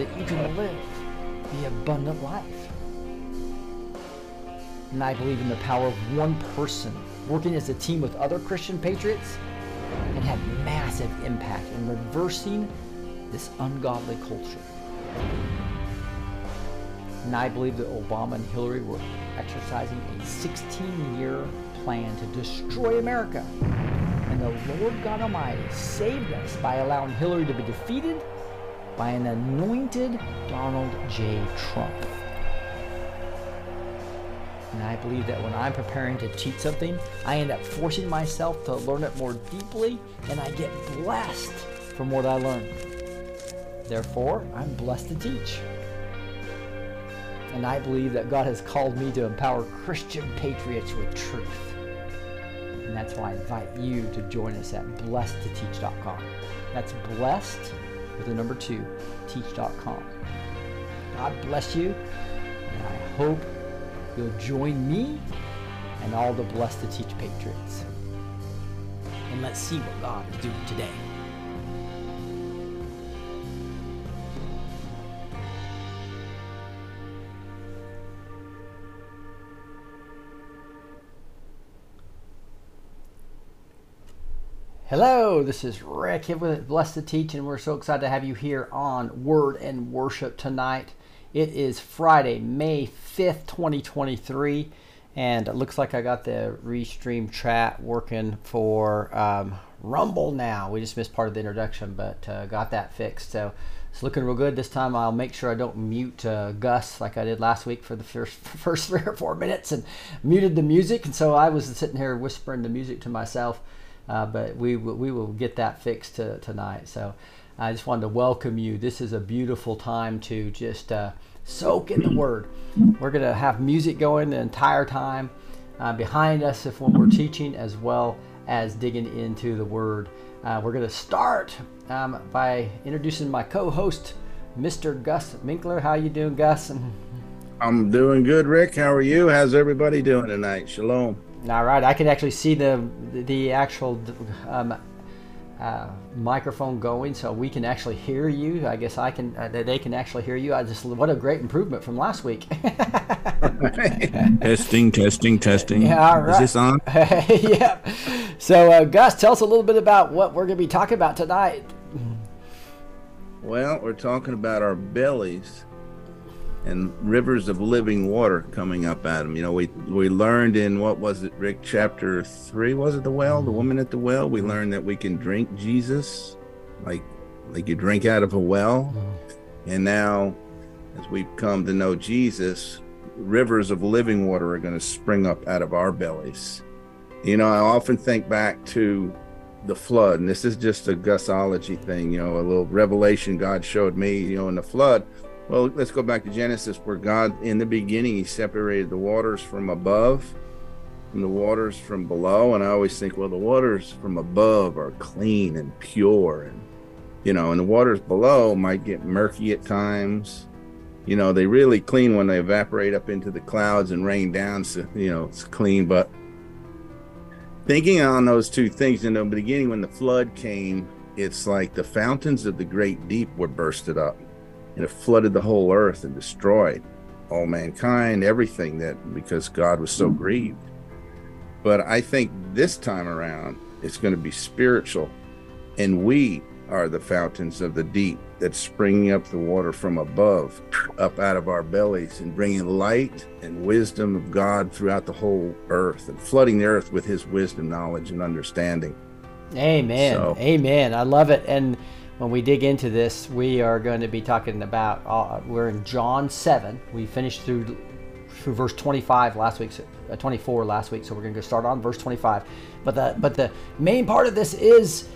that you can live the abundant life. And I believe in the power of one person working as a team with other Christian patriots can have massive impact in reversing this ungodly culture. And I believe that Obama and Hillary were exercising a 16 year plan to destroy America. And the Lord God Almighty saved us by allowing Hillary to be defeated by an anointed Donald J. Trump. And I believe that when I'm preparing to teach something, I end up forcing myself to learn it more deeply, and I get blessed from what I learn. Therefore, I'm blessed to teach. And I believe that God has called me to empower Christian patriots with truth. And that's why I invite you to join us at blessedtoteach.com. That's blessed with the number two, teach.com. God bless you, and I hope you'll join me and all the Blessed to Teach Patriots. And let's see what God is doing today. Hello, this is Rick here with Blessed to Teach, and we're so excited to have you here on Word and Worship tonight. It is Friday, May 5th, 2023, and it looks like I got the Restream chat working for um, Rumble now. We just missed part of the introduction, but uh, got that fixed. So it's looking real good. This time I'll make sure I don't mute uh, Gus like I did last week for the first, first three or four minutes and muted the music. And so I was sitting here whispering the music to myself. Uh, but we we will get that fixed to, tonight. So I just wanted to welcome you. This is a beautiful time to just uh, soak in the Word. We're going to have music going the entire time uh, behind us if when we're teaching, as well as digging into the Word. Uh, we're going to start um, by introducing my co-host, Mr. Gus Minkler. How you doing, Gus? I'm doing good, Rick. How are you? How's everybody doing tonight? Shalom. All right, I can actually see the the actual um, uh, microphone going, so we can actually hear you. I guess I can. Uh, they can actually hear you. I just what a great improvement from last week. testing, testing, testing. Yeah, all right. Is this on? yeah. So, uh, Gus, tell us a little bit about what we're going to be talking about tonight. Well, we're talking about our bellies and rivers of living water coming up at them. You know, we we learned in what was it, Rick, chapter three? Was it the well, the woman at the well? We learned that we can drink Jesus, like like you drink out of a well. Mm-hmm. And now, as we've come to know Jesus, rivers of living water are going to spring up out of our bellies. You know, I often think back to the flood, and this is just a gusology thing. You know, a little revelation God showed me. You know, in the flood well, let's go back to Genesis, where God, in the beginning, He separated the waters from above and the waters from below. And I always think, well, the waters from above are clean and pure. And, you know, and the waters below might get murky at times. You know, they really clean when they evaporate up into the clouds and rain down. So, you know, it's clean. But thinking on those two things in the beginning, when the flood came, it's like the fountains of the great deep were bursted up and it flooded the whole earth and destroyed all mankind, everything that because God was so mm-hmm. grieved. But I think this time around it's going to be spiritual, and we are the fountains of the deep that's springing up the water from above, up out of our bellies, and bringing light and wisdom of God throughout the whole earth and flooding the earth with His wisdom, knowledge, and understanding. Amen. So, Amen. I love it. And when we dig into this, we are going to be talking about, uh, we're in John 7. We finished through through verse 25 last week, uh, 24 last week, so we're going to start on verse 25. But the but the main part of this is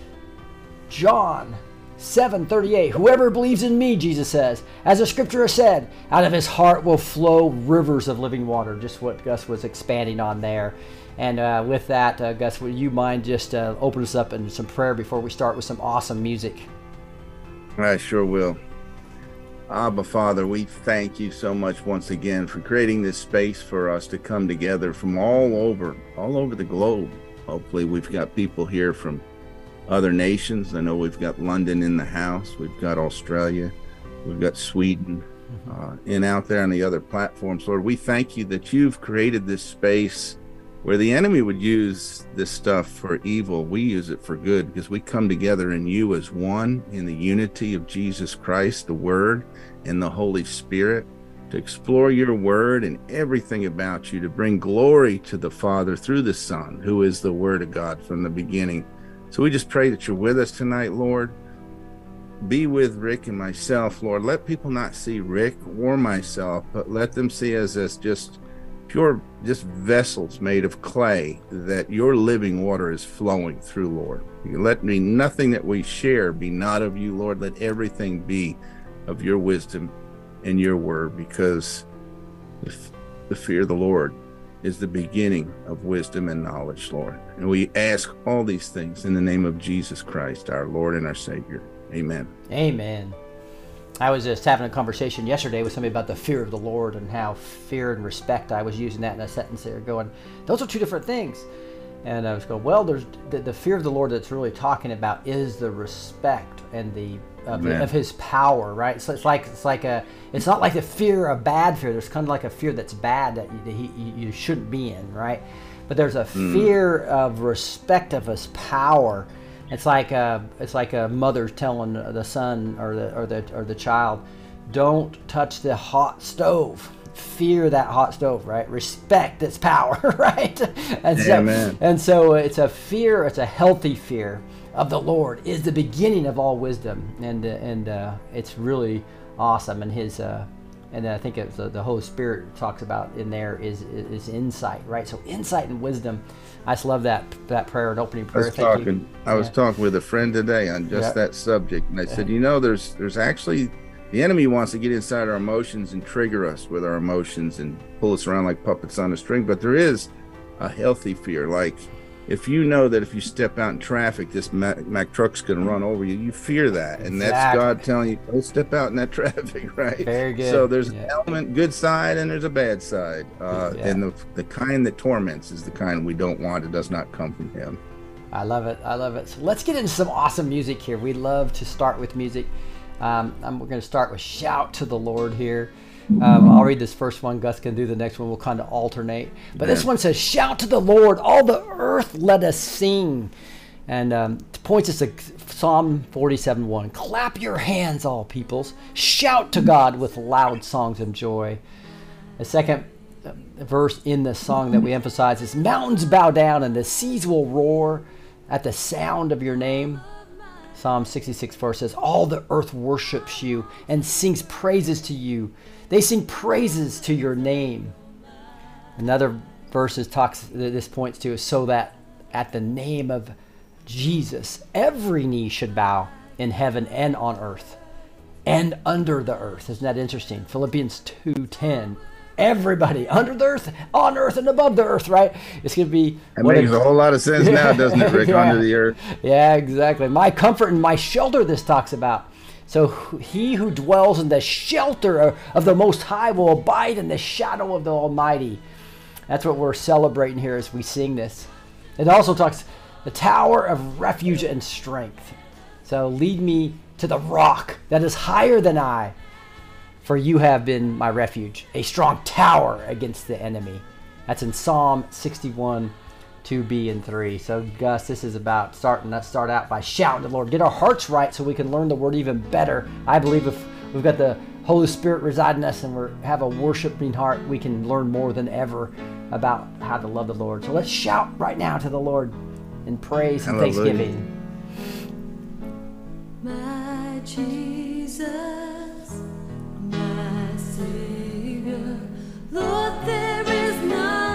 John 7:38. Whoever believes in me, Jesus says, as the scripture has said, out of his heart will flow rivers of living water. Just what Gus was expanding on there. And uh, with that, uh, Gus, would you mind just uh, open us up in some prayer before we start with some awesome music? I sure will. Abba, Father, we thank you so much once again for creating this space for us to come together from all over, all over the globe. Hopefully, we've got people here from other nations. I know we've got London in the house, we've got Australia, We've got Sweden uh, and out there on the other platforms. Lord, we thank you that you've created this space where the enemy would use this stuff for evil. We use it for good because we come together in you as one in the unity of Jesus Christ, the Word, and the Holy Spirit to explore your word and everything about you to bring glory to the Father through the Son, who is the Word of God from the beginning. So we just pray that you're with us tonight, Lord be with Rick and myself, Lord. Let people not see Rick or myself, but let them see us as just pure, just vessels made of clay that your living water is flowing through, Lord. Let me nothing that we share be not of you, Lord. Let everything be of your wisdom and your word, because the fear of the Lord is the beginning of wisdom and knowledge, Lord. And we ask all these things in the name of Jesus Christ, our Lord and our Savior. Amen. Amen. I was just having a conversation yesterday with somebody about the fear of the Lord and how fear and respect. I was using that in a sentence there, going, those are two different things. And I was going, well, there's the, the fear of the Lord that's really talking about is the respect and the of, of, his power, right? So it's like it's like a it's not like the fear of bad fear. There's kind of like a fear that's bad that you, that he, you shouldn't be in, right? But there's a mm. fear of respect of his power it's like a, it's like a mother telling the son or the or the or the child, "Don't touch the hot stove." Fear that hot stove, right? Respect its power, right? And Amen. so, and so it's a fear. It's a healthy fear of the Lord is the beginning of all wisdom, and uh, and uh, it's really awesome. And His uh, and I think the, the Holy Spirit talks about in there is is insight, right? So insight and wisdom. I just love that that prayer and opening prayer. I was Thank talking. You. I was talking with a friend today on just that subject, and I said, you know, there's there's actually the enemy wants to get inside our emotions and trigger us with our emotions and pull us around like puppets on a string. But there is a healthy fear, like if you know that if you step out in traffic, this Mack, Mack truck's going to run over you, you fear that, and exactly. that's God telling you, "Don't step out in that traffic." Right? Very good. So there's yeah. an element, good side, and there's a bad side, uh, yeah. and the the kind that torments is the kind we don't want. It does not come from Him. I love it. I love it. So let's get into some awesome music here. We love to start with music. Um, we're going to start with "Shout to the Lord" here. Um, I'll read this first one. Gus can do the next one. We'll kind of alternate. But this one says, Shout to the Lord, all the earth let us sing. And um, points us to Psalm 47 1. Clap your hands, all peoples. Shout to God with loud songs of joy. The second uh, verse in the song that we emphasize is Mountains bow down and the seas will roar at the sound of your name. Psalm 66 4 says, All the earth worships you and sings praises to you. They sing praises to your name. Another verse talks this points to is so that at the name of Jesus, every knee should bow in heaven and on earth and under the earth. Isn't that interesting? Philippians 2:10. Everybody under the earth, on earth, and above the earth, right? It's going to be. It makes a, a, whole lot of sense now, doesn't it, Rick? yeah. Under the earth. Yeah, exactly. My comfort and my shelter, this talks about. So he who dwells in the shelter of the Most High will abide in the shadow of the Almighty. That's what we're celebrating here as we sing this. It also talks the tower of refuge and strength. So lead me to the rock that is higher than I, for you have been my refuge, a strong tower against the enemy. That's in Psalm 61 2b and 3 so gus this is about starting let's start out by shouting to the lord. Get our hearts right so we can learn the word even better. I believe if we've got the holy spirit residing in us and we have a worshiping heart we can learn more than ever about how to love the lord. So let's shout right now to the lord in praise and Hallelujah. thanksgiving. My jesus my savior. Lord there is none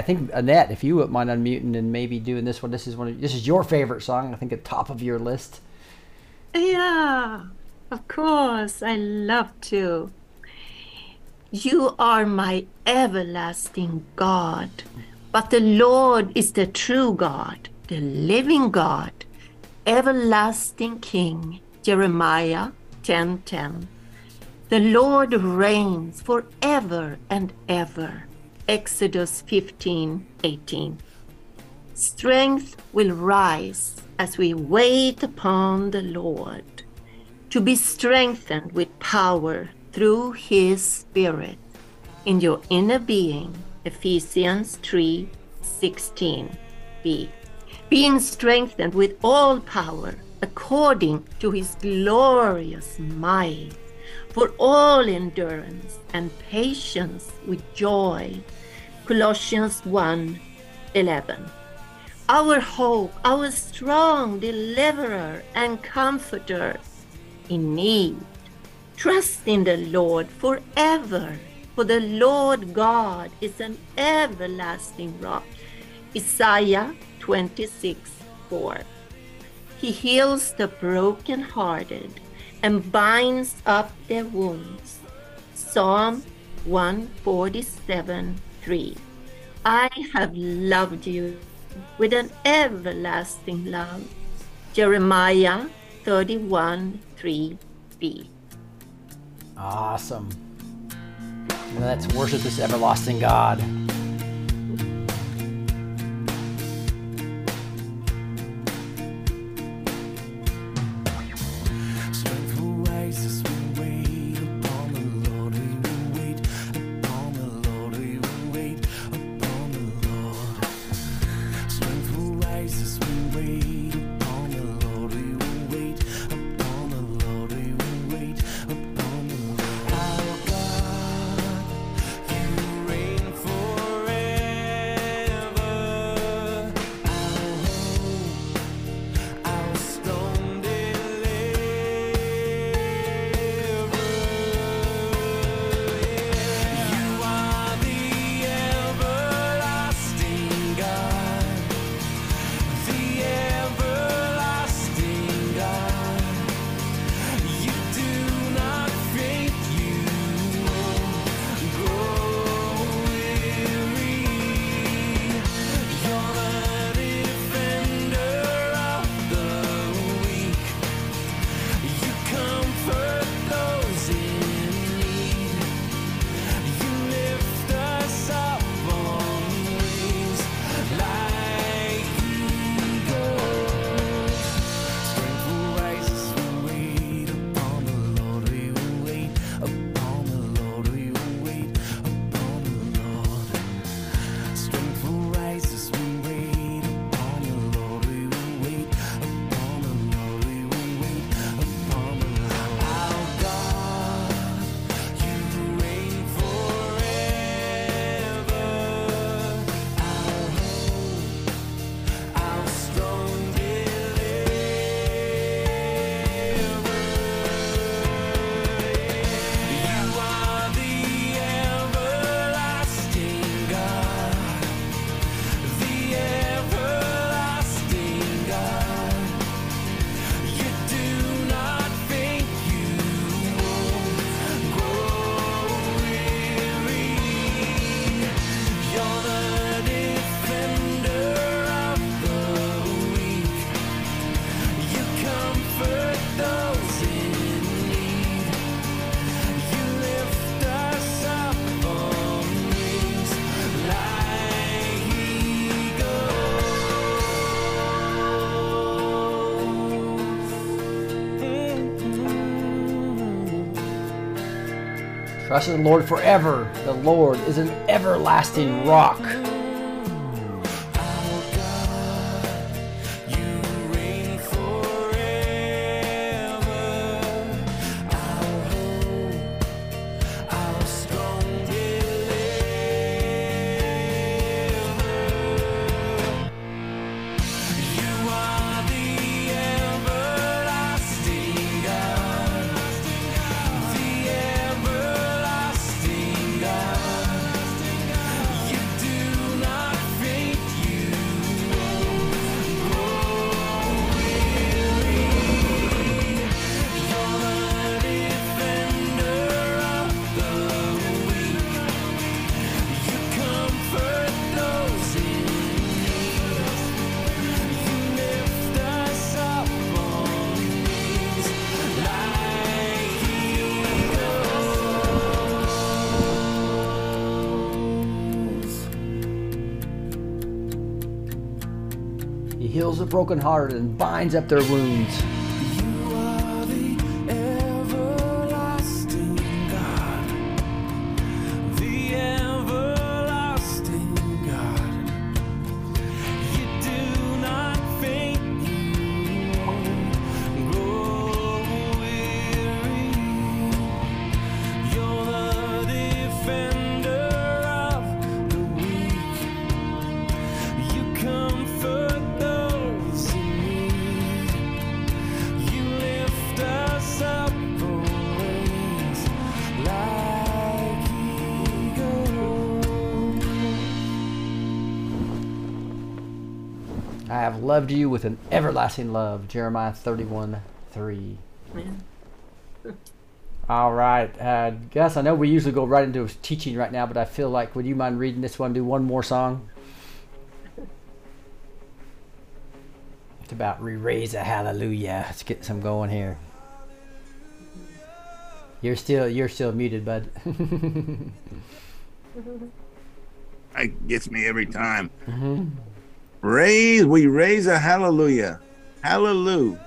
I think Annette, if you wouldn't mind unmuting and maybe doing this one, this is one. Of, this is your favorite song. I think at top of your list. Yeah, of course. I love to. You are my everlasting God, but the Lord is the true God, the living God, everlasting King. Jeremiah 10:10. The Lord reigns forever and ever. Exodus 15:18. Strength will rise as we wait upon the Lord to be strengthened with power through his spirit in your inner being. Ephesians 3:16b. Being strengthened with all power according to his glorious might for all endurance and patience with joy. Colossians 1 11. Our hope, our strong deliverer and comforter in need. Trust in the Lord forever, for the Lord God is an everlasting rock. Isaiah 26 4. He heals the brokenhearted and binds up their wounds. Psalm 147 3. I have loved you with an everlasting love. Jeremiah 31 3b. Awesome. Let's worship this everlasting God. Trust in the Lord forever. The Lord is an everlasting rock. Heals the brokenhearted and binds up their wounds. I have loved you with an everlasting love. Jeremiah 31 3. Amen. All right. Uh, Gus, I know we usually go right into teaching right now, but I feel like, would you mind reading this one? Do one more song? It's about re raise a hallelujah. Let's get some going here. You're still you're still muted, bud. It gets me every time. Raise, we raise a hallelujah. Hallelujah.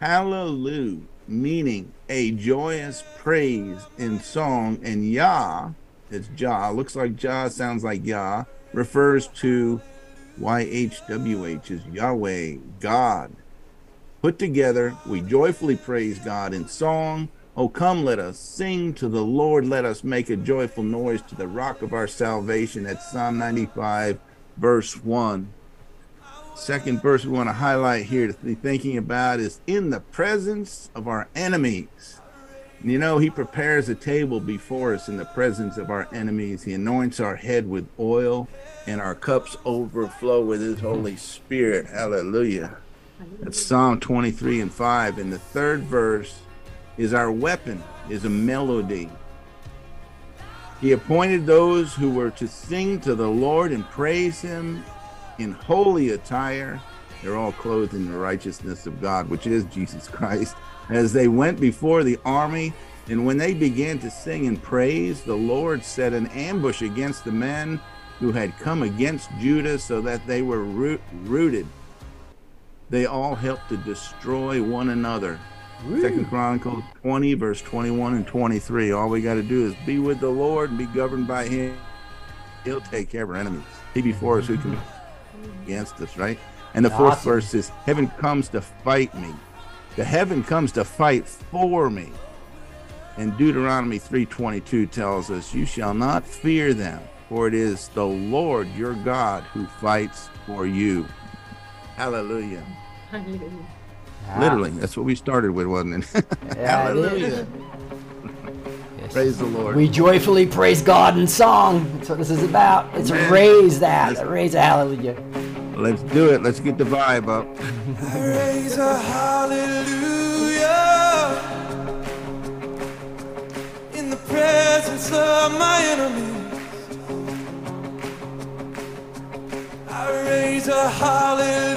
Hallelujah. Meaning a joyous praise in song. And Yah, it's Jah, looks like Jah, sounds like Yah, refers to YHWH is Yahweh, God. Put together, we joyfully praise God in song. Oh, come, let us sing to the Lord. Let us make a joyful noise to the rock of our salvation. At Psalm 95, verse 1. Second verse we want to highlight here to be thinking about is in the presence of our enemies. You know, he prepares a table before us in the presence of our enemies. He anoints our head with oil, and our cups overflow with his Holy Spirit. Hallelujah. That's Psalm 23 and 5. And the third verse is our weapon, is a melody. He appointed those who were to sing to the Lord and praise him in holy attire. They're all clothed in the righteousness of God, which is Jesus Christ, as they went before the army. And when they began to sing and praise, the Lord set an ambush against the men who had come against Judah so that they were root, rooted. They all helped to destroy one another. Second Chronicles 20, verse 21 and 23. All we got to do is be with the Lord and be governed by Him. He'll take care of our enemies. He before us, who can be against us, right? And the fourth Awesome. verse is, Heaven comes to fight me. The heaven comes to fight for me. And Deuteronomy 3:22 tells us, "You shall not fear them, for it is the Lord your God who fights for you." Hallelujah. Hallelujah. Literally, that's what we started with, wasn't it? Yeah, it Hallelujah. Is. Praise the Lord. We joyfully praise God in song. That's what this is about. Let's Amen. raise that. Let's- raise a hallelujah. Let's do it. Let's get the vibe up. Raise a hallelujah in the presence of my enemies. I raise a hallelujah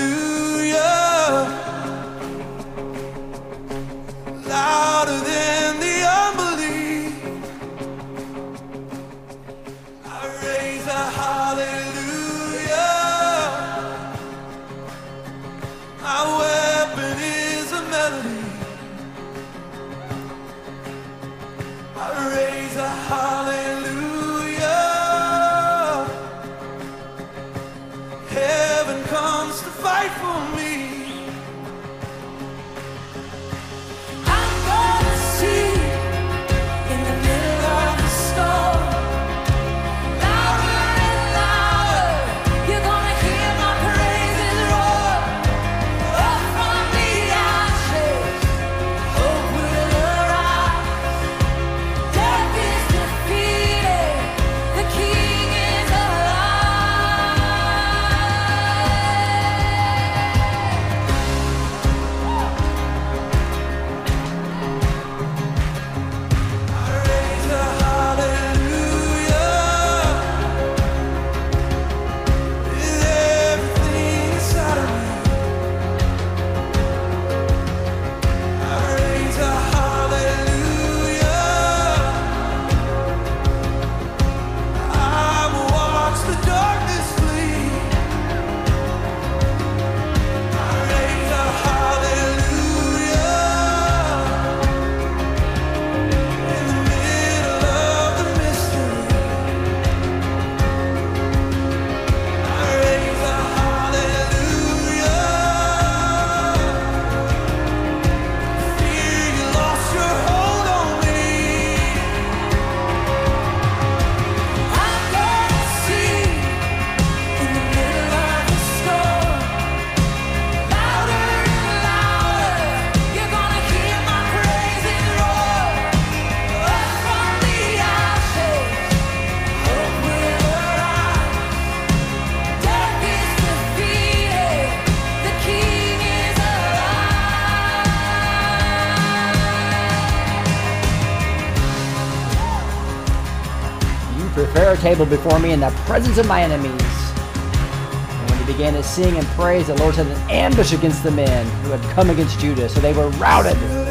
table before me in the presence of my enemies. And when he began to sing and praise, the Lord set an ambush against the men who had come against Judah, so they were routed.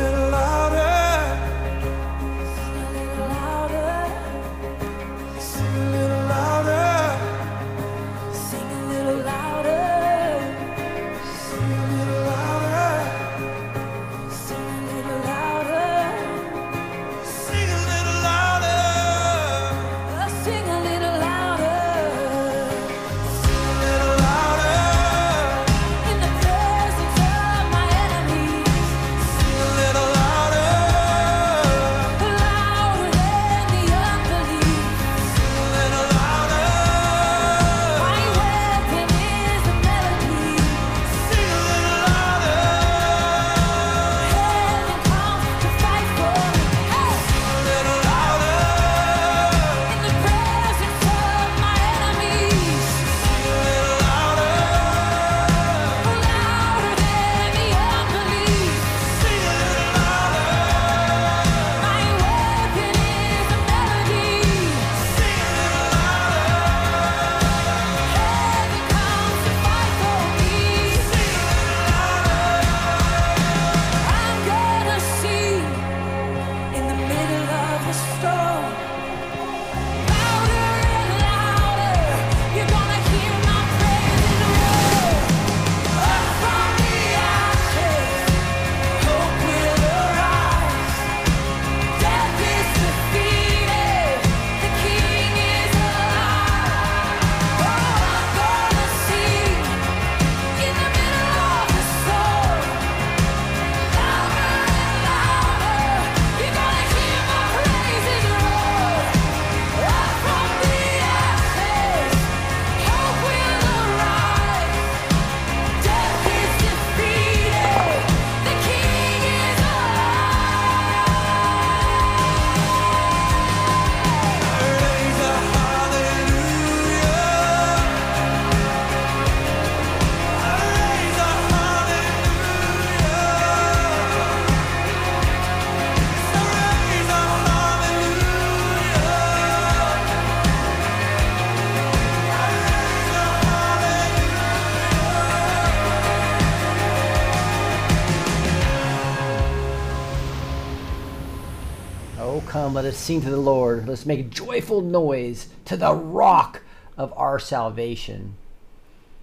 Let us sing to the Lord. Let's make joyful noise to the rock of our salvation.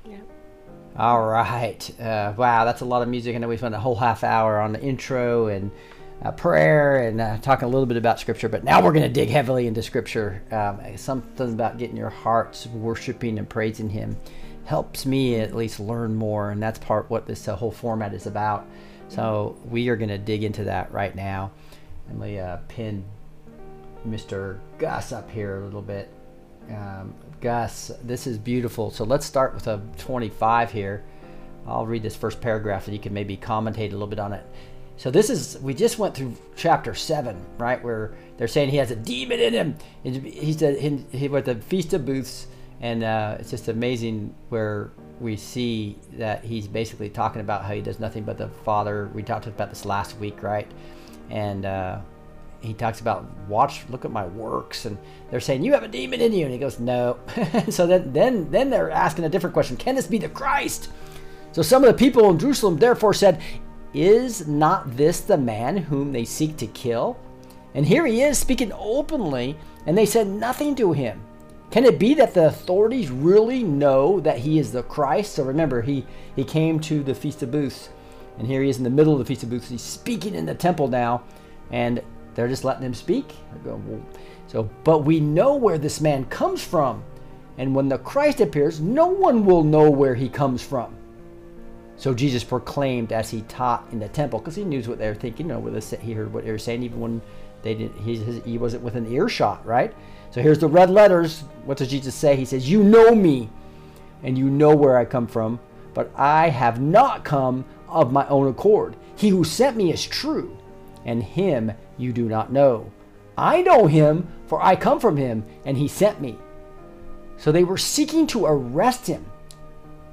Yeah. All right. Uh, wow, that's a lot of music. I know we spent a whole half hour on the intro and uh, prayer and uh, talking a little bit about Scripture, but now we're going to dig heavily into Scripture. Um, something about getting your hearts worshiping and praising Him helps me at least learn more, and that's part what this uh, whole format is about. So we are going to dig into that right now. And we uh, pin Mr. Gus up here a little bit. Um, Gus, this is beautiful. So let's start with a 25 here. I'll read this first paragraph and you can maybe commentate a little bit on it. So this is we just went through chapter seven, right, where they're saying he has a demon in him. And he said he, he went to feast of booths, and uh, it's just amazing where we see that he's basically talking about how he does nothing but the Father. We talked about this last week, right? And uh, he talks about watch, look at my works, and they're saying you have a demon in you, and he goes no. so then, then, then they're asking a different question: Can this be the Christ? So some of the people in Jerusalem therefore said, Is not this the man whom they seek to kill? And here he is speaking openly, and they said nothing to him. Can it be that the authorities really know that he is the Christ? So remember, he, he came to the Feast of Booths, and here he is in the middle of the Feast of Booths. He's speaking in the temple now, and they're just letting him speak. So, but we know where this man comes from, and when the Christ appears, no one will know where he comes from. So Jesus proclaimed as he taught in the temple, because he knew what they were thinking. You know, with this, he heard what they were saying, even when they didn't. He, he wasn't within earshot, right? So here's the red letters. What does Jesus say? He says, "You know me, and you know where I come from, but I have not come of my own accord. He who sent me is true, and him you do not know. I know him, for I come from him, and he sent me." So they were seeking to arrest him.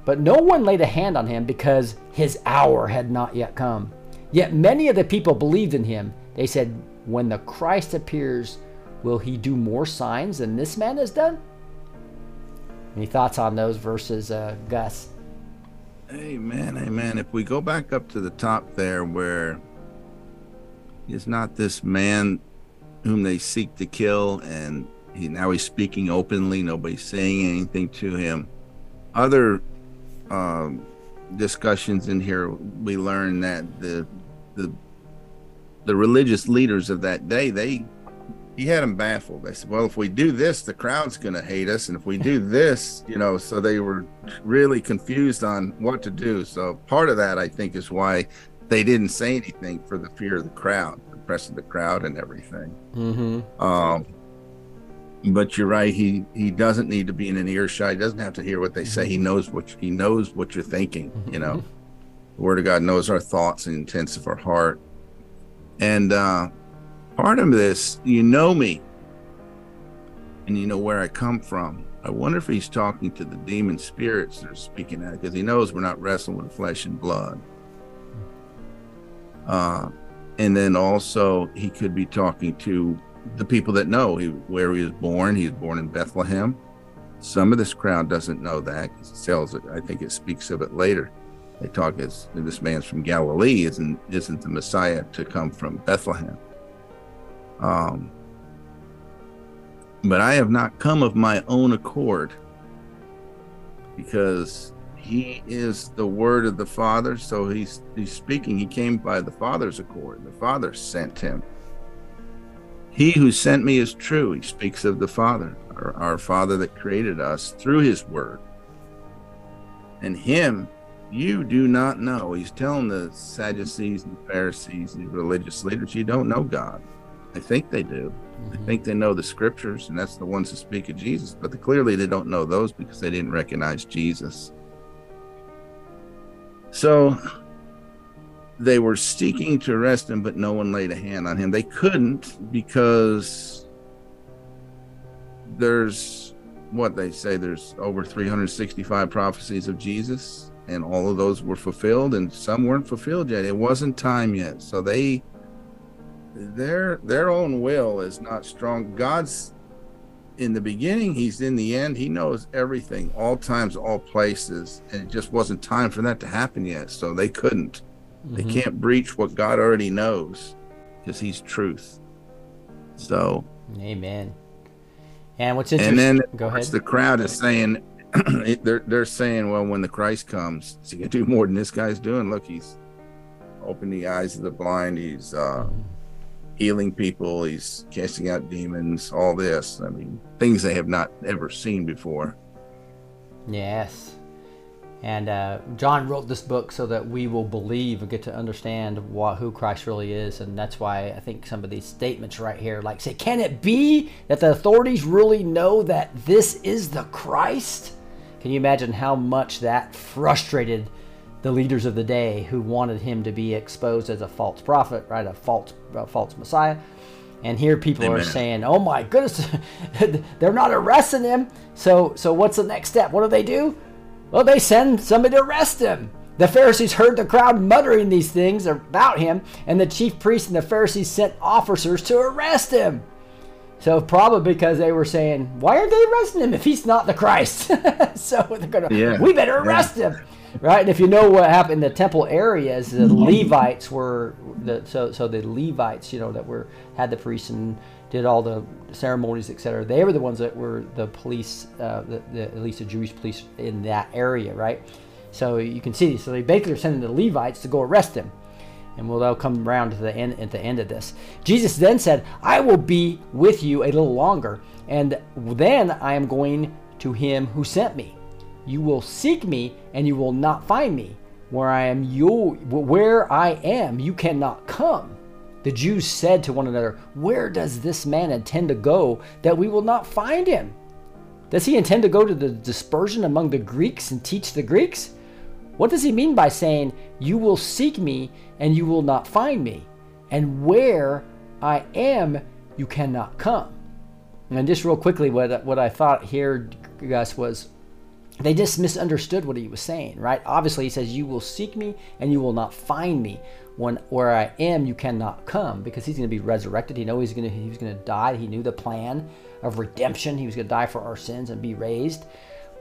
But no one laid a hand on him because his hour had not yet come. Yet many of the people believed in him. They said, When the Christ appears, will he do more signs than this man has done? Any thoughts on those verses, uh, Gus? Amen, amen. If we go back up to the top there, where is not this man whom they seek to kill, and he now he's speaking openly, nobody's saying anything to him. Other um, discussions in here, we learn that the the the religious leaders of that day they he had them baffled. They said, "Well, if we do this, the crowd's going to hate us, and if we do this, you know." So they were really confused on what to do. So part of that, I think, is why they didn't say anything for the fear of the crowd, the press of the crowd, and everything. Mm-hmm. Um, but you're right. He he doesn't need to be in an earshot. He doesn't have to hear what they say. He knows what he knows what you're thinking. You know, the Word of God knows our thoughts and intents of our heart. And uh, part of this, you know me, and you know where I come from. I wonder if he's talking to the demon spirits that are speaking out because he knows we're not wrestling with flesh and blood. Uh, and then also he could be talking to the people that know he, where he was born. He was born in Bethlehem. Some of this crowd doesn't know that. It tells it. I think it speaks of it later. They talk as this man's from Galilee. Isn't isn't the Messiah to come from Bethlehem? Um, but I have not come of my own accord, because he is the word of the Father. So he's he's speaking. He came by the Father's accord. The Father sent him. He who sent me is true. He speaks of the Father, our, our Father that created us through his word. And him you do not know. He's telling the Sadducees and Pharisees, the religious leaders, you don't know God. I think they do. I mm-hmm. think they know the scriptures, and that's the ones that speak of Jesus, but they, clearly they don't know those because they didn't recognize Jesus. So they were seeking to arrest him, but no one laid a hand on him. They couldn't because there's what they say there's over 365 prophecies of Jesus, and all of those were fulfilled, and some weren't fulfilled yet. It wasn't time yet. So they their their own will is not strong. God's in the beginning, he's in the end. He knows everything, all times, all places, and it just wasn't time for that to happen yet. So they couldn't. They can't breach what God already knows because he's truth. So Amen. And what's interesting, and then go ahead. the crowd is saying they're they're saying, well, when the Christ comes, is he gonna do more than this guy's doing? Look, he's opened the eyes of the blind. He's uh, healing people. He's casting out demons. All this. I mean, things they have not ever seen before. Yes. And uh, John wrote this book so that we will believe and get to understand what, who Christ really is. And that's why I think some of these statements right here, like say, can it be that the authorities really know that this is the Christ? Can you imagine how much that frustrated the leaders of the day who wanted him to be exposed as a false prophet, right? A false, a false Messiah. And here people are saying, "Oh my goodness, they're not arresting him." So, so what's the next step? What do they do? Well, they send somebody to arrest him. The Pharisees heard the crowd muttering these things about him, and the chief priests and the Pharisees sent officers to arrest him. So probably because they were saying, "Why aren't they arresting him if he's not the Christ?" so they're gonna, Yeah, we better yeah. arrest him, right? And if you know what happened in the temple areas, the Levites were the so so the Levites, you know, that were had the priests and did all the ceremonies, etc. They were the ones that were the police, uh, the, the at least the Jewish police in that area, right? So you can see, so they basically are sending the Levites to go arrest him and we'll they'll come around to the end at the end of this. Jesus then said, "I will be with you a little longer, and then I am going to him who sent me. You will seek me, and you will not find me. Where I am, you where I am, you cannot come." The Jews said to one another, "Where does this man intend to go that we will not find him? Does he intend to go to the dispersion among the Greeks and teach the Greeks?" What does he mean by saying, You will seek me and you will not find me? And where I am, you cannot come. And just real quickly, what, what I thought here, Gus, was they just misunderstood what he was saying, right? Obviously, he says, You will seek me and you will not find me. when where I am, you cannot come because he's going to be resurrected. He know he's to he was going to die. He knew the plan of redemption. He was going to die for our sins and be raised,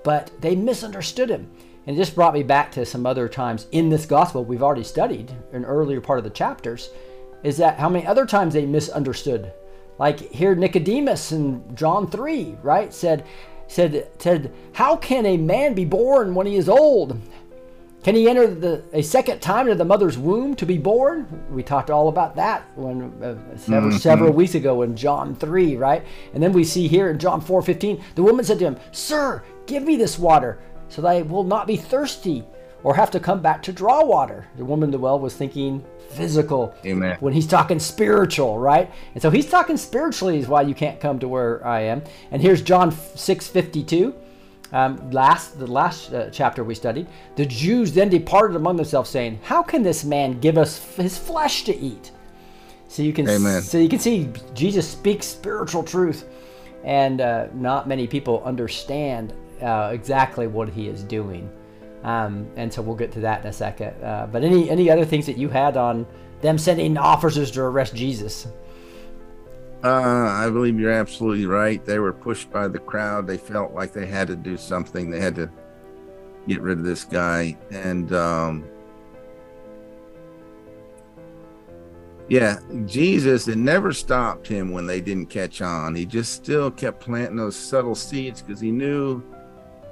but they misunderstood him. And it just brought me back to some other times in this gospel we've already studied in earlier part of the chapters. Is that how many other times they misunderstood? Like here, Nicodemus in John three, right? Said, said, said, how can a man be born when he is old? Can he enter the, a second time into the mother's womb to be born? We talked all about that when uh, several, several weeks ago in John 3, right? And then we see here in John 4:15, the woman said to him, "Sir, give me this water so that I will not be thirsty or have to come back to draw water." The woman at the well was thinking physical. Amen. When he's talking spiritual, right? And so he's talking spiritually is why you can't come to where I am. And here's John 6:52 um, last the last uh, chapter we studied the jews then departed among themselves saying how can this man give us f- his flesh to eat so you can Amen. so you can see jesus speaks spiritual truth and uh, not many people understand uh, exactly what he is doing um, and so we'll get to that in a second uh, but any any other things that you had on them sending officers to arrest jesus Uh, I believe you're absolutely right. They were pushed by the crowd. They felt like they had to do something. They had to get rid of this guy. And um, yeah, Jesus, it never stopped him when they didn't catch on. He just still kept planting those subtle seeds because he knew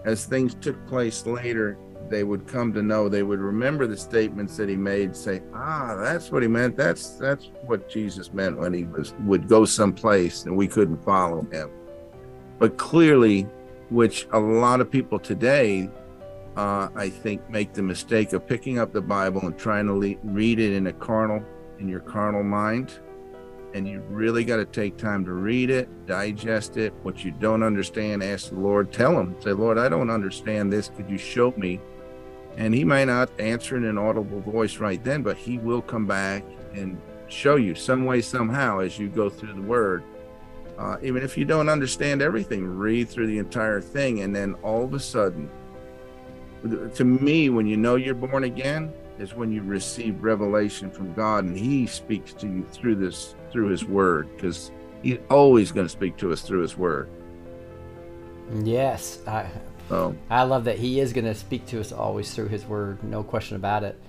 as things took place later, they would come to know. They would remember the statements that he made. Say, "Ah, that's what he meant. That's that's what Jesus meant when he was would go someplace and we couldn't follow him." But clearly, which a lot of people today, uh, I think, make the mistake of picking up the Bible and trying to le- read it in a carnal, in your carnal mind. And you really got to take time to read it, digest it. What you don't understand, ask the Lord. Tell him, say, Lord, I don't understand this. Could you show me? And he may not answer in an audible voice right then, but he will come back and show you some way, somehow, as you go through the word. Uh, even if you don't understand everything, read through the entire thing. And then all of a sudden, to me, when you know you're born again, is when you receive revelation from God and He speaks to you through this, through His Word, because He's always going to speak to us through His Word. yes I, So, I love that he is going to speak to us always through his word, no question about it.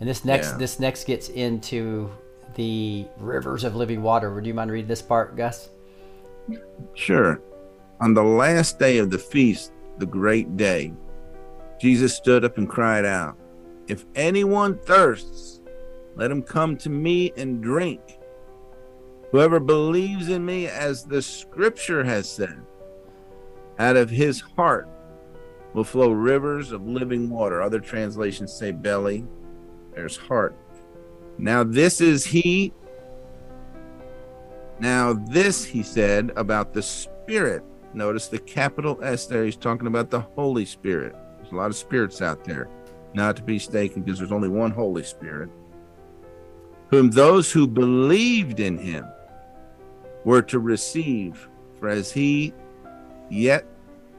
And this next Yeah. this next gets into the rivers of living water. Would you mind reading this part, Gus? Sure. On the last day of the feast, the great day, Jesus stood up and cried out, If anyone thirsts, let him come to me and drink. Whoever believes in me, as the scripture has said, out of his heart will flow rivers of living water. Other translations say belly, there's heart. Now, this is he now, this he said about the Spirit. Notice the capital S there. He's talking about the Holy Spirit. There's a lot of spirits out there, not to be mistaken, because there's only one Holy Spirit, whom those who believed in him were to receive. For as he yet,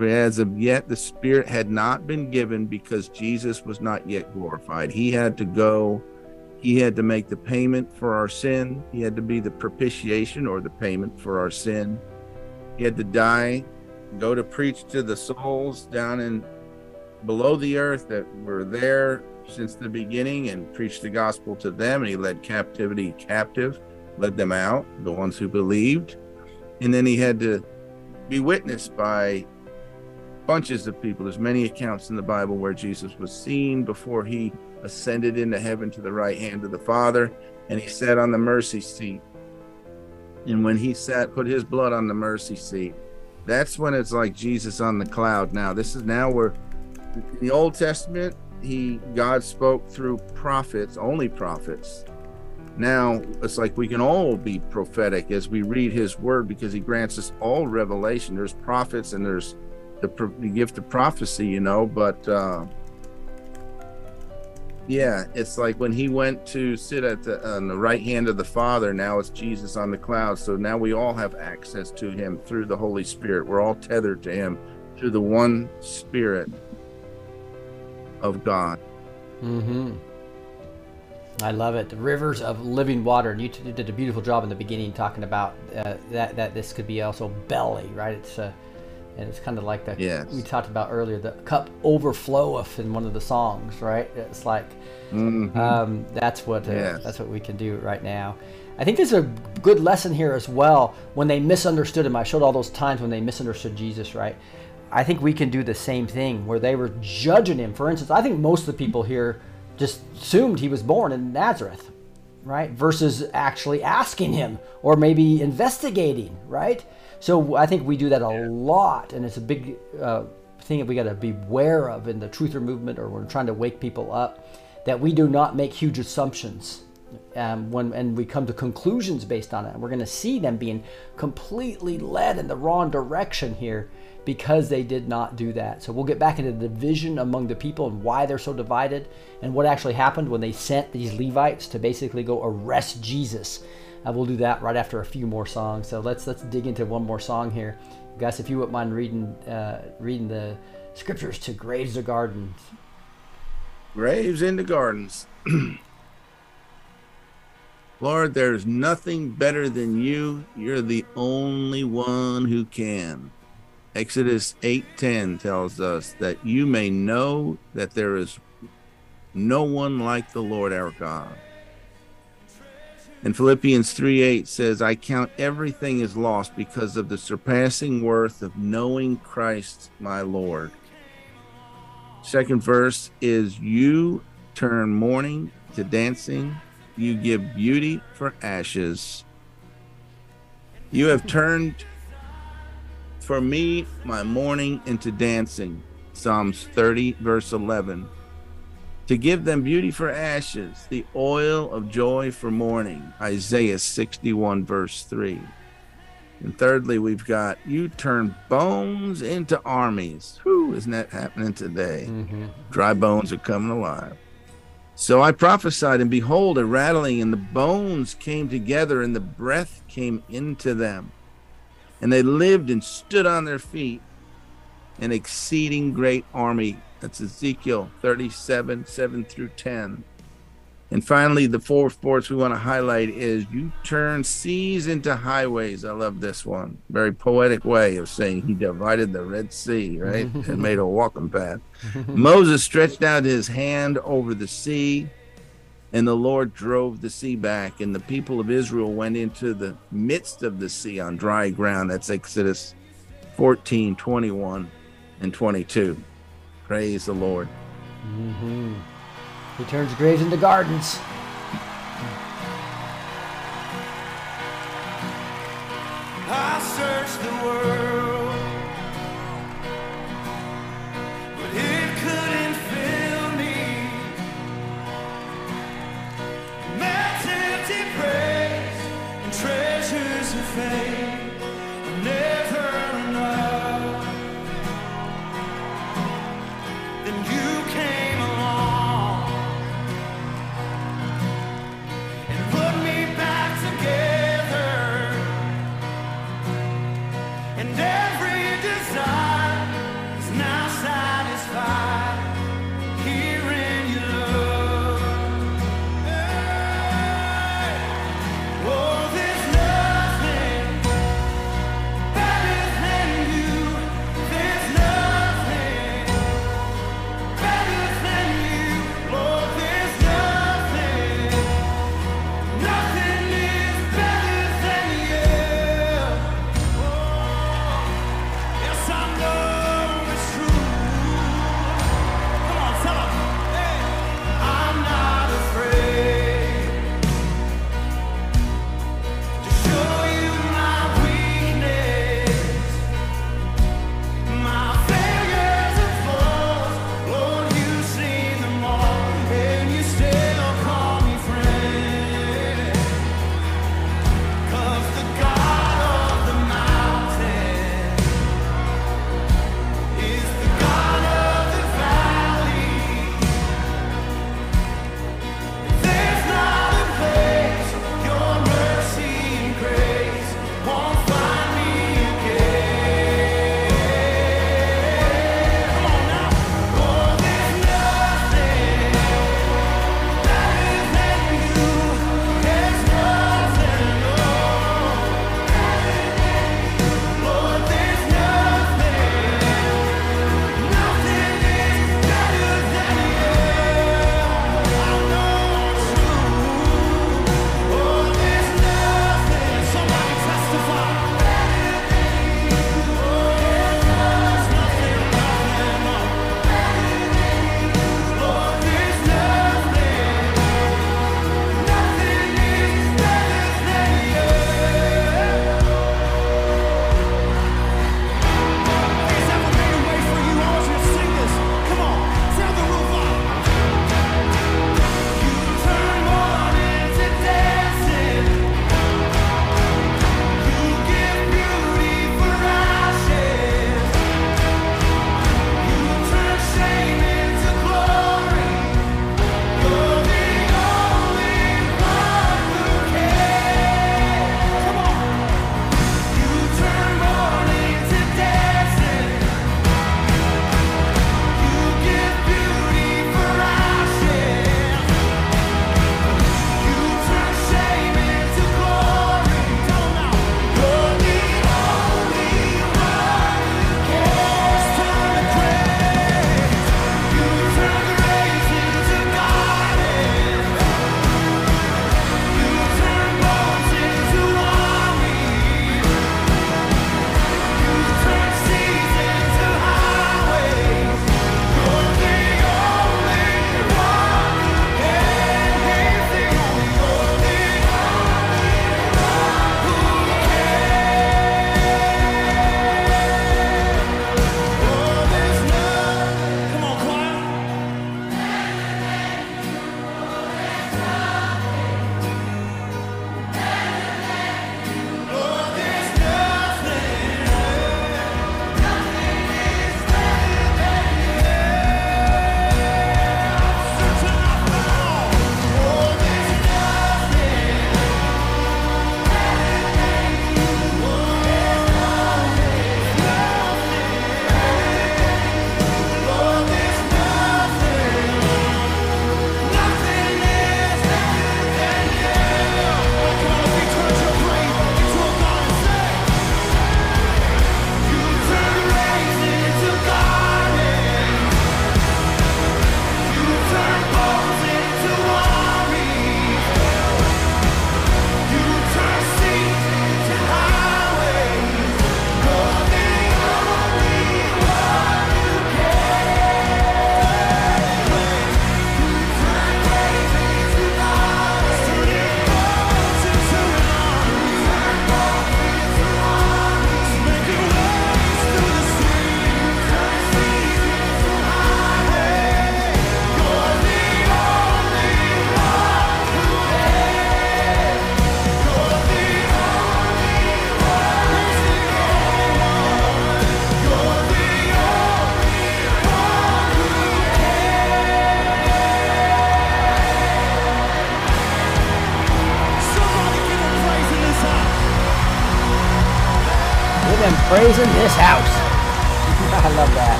for as of yet, the Spirit had not been given because Jesus was not yet glorified. He had to go he had to make the payment for our sin. He had to be the propitiation or the payment for our sin. He had to die, go to preach to the souls down in below the earth that were there since the beginning and preach the gospel to them. And he led captivity captive, led them out, the ones who believed. And then he had to be witnessed by bunches of people. There's many accounts in the Bible where Jesus was seen before he ascended into heaven to the right hand of the Father, and he sat on the mercy seat. And when he sat, put his blood on the mercy seat, that's when it's like Jesus on the cloud. Now, this is now where in the Old Testament, he God spoke through prophets, only prophets. Now it's like we can all be prophetic as we read his word because he grants us all revelation. There's prophets and there's the, the gift of prophecy, you know, but uh yeah, it's like when he went to sit at the on the right hand of the Father. Now it's Jesus on the cloud. So now we all have access to him through the Holy Spirit. We're all tethered to him through the one Spirit of God. Mm-hmm. I love it. The rivers of living water. And you did a beautiful job in the beginning talking about uh, that that this could be also belly, right? It's uh, and it's kind of like that Yes. we talked about earlier. The cup overfloweth in one of the songs, right? It's like um, that's what uh, Yes. that's what we can do right now. I think there's a good lesson here as well when they misunderstood him. I showed all those times when they misunderstood Jesus, right? I think we can do the same thing where they were judging him. For instance, I think most of the people here just assumed he was born in Nazareth, right? Versus actually asking him or maybe investigating, right? So I think we do that a lot, and it's a big uh, thing that we got to be aware of in the truther movement or when we're trying to wake people up that we do not make huge assumptions um, when and we come to conclusions based on it. And we're going to see them being completely led in the wrong direction here because they did not do that. So we'll get back into the division among the people and why they're so divided and what actually happened when they sent these Levites to basically go arrest Jesus. Uh, we'll do that right after a few more songs. So let's let's dig into one more song here, guys. If you wouldn't mind reading uh, reading the scriptures to Graves or Gardens. Graves in the gardens. Lord, there's nothing better than you. You're the only one who can. Exodus 8:10 tells us that you may know that there is no one like the Lord our God. And Philippians 3:8 says, I count everything as lost because of the surpassing worth of knowing Christ my Lord. Second verse is you turn mourning to dancing, you give beauty for ashes. You have turned for me my mourning into dancing. Psalms 30, verse 11. To give them beauty for ashes, the oil of joy for mourning. Isaiah 61, verse 3. And thirdly, we've got you turn bones into armies. Whew, isn't that happening today? Mm-hmm. Dry bones are coming alive. So I prophesied, and behold, a rattling, and the bones came together, and the breath came into them. And they lived and stood on their feet, an exceeding great army. That's Ezekiel 37, 7 through 10. And finally, the fourth verse we want to highlight is you turn seas into highways. I love this one. Very poetic way of saying he divided the Red Sea, right? and made a walking path. Moses stretched out his hand over the sea, and the Lord drove the sea back, and the people of Israel went into the midst of the sea on dry ground. That's Exodus 14, 21, and 22. Praise the Lord. Mm-hmm. He turns graves into gardens. I searched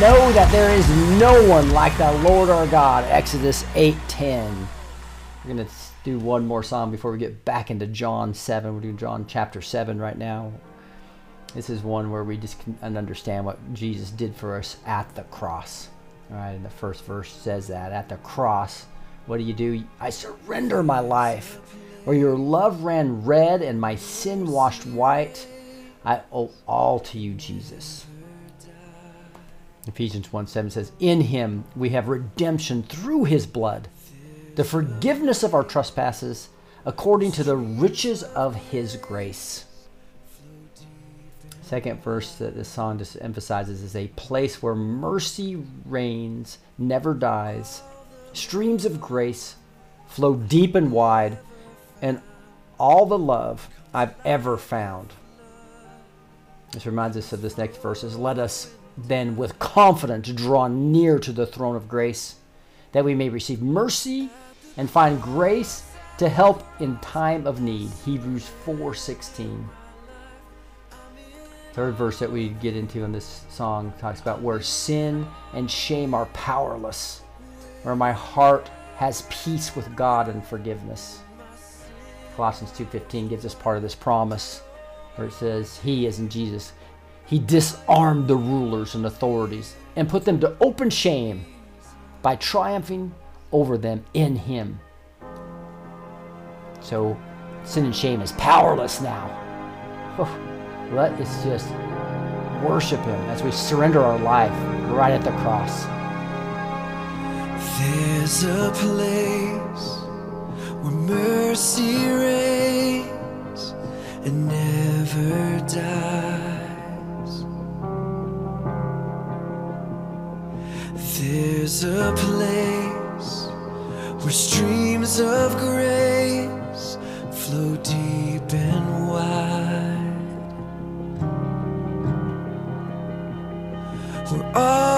know that there is no one like the Lord our God. Exodus 8:10. We're going to do one more song before we get back into John 7. We're doing John chapter 7 right now. This is one where we just can understand what Jesus did for us at the cross. All right, and the first verse says that at the cross, what do you do? I surrender my life. Or your love ran red and my sin washed white. I owe all to you, Jesus. Ephesians 1 7 says, In him we have redemption through his blood, the forgiveness of our trespasses, according to the riches of his grace. Second verse that this song just emphasizes is a place where mercy reigns, never dies. Streams of grace flow deep and wide, and all the love I've ever found. This reminds us of this next verse is let us then with confidence draw near to the throne of grace, that we may receive mercy and find grace to help in time of need. Hebrews 4:16. Third verse that we get into in this song talks about where sin and shame are powerless, where my heart has peace with God and forgiveness. Colossians 2:15 gives us part of this promise where it says he is in Jesus he disarmed the rulers and authorities and put them to open shame by triumphing over them in him. So sin and shame is powerless now. Oh, let us just worship him as we surrender our life right at the cross. There's a place where mercy reigns and never dies. There's a place where streams of grace flow deep and wide. Where all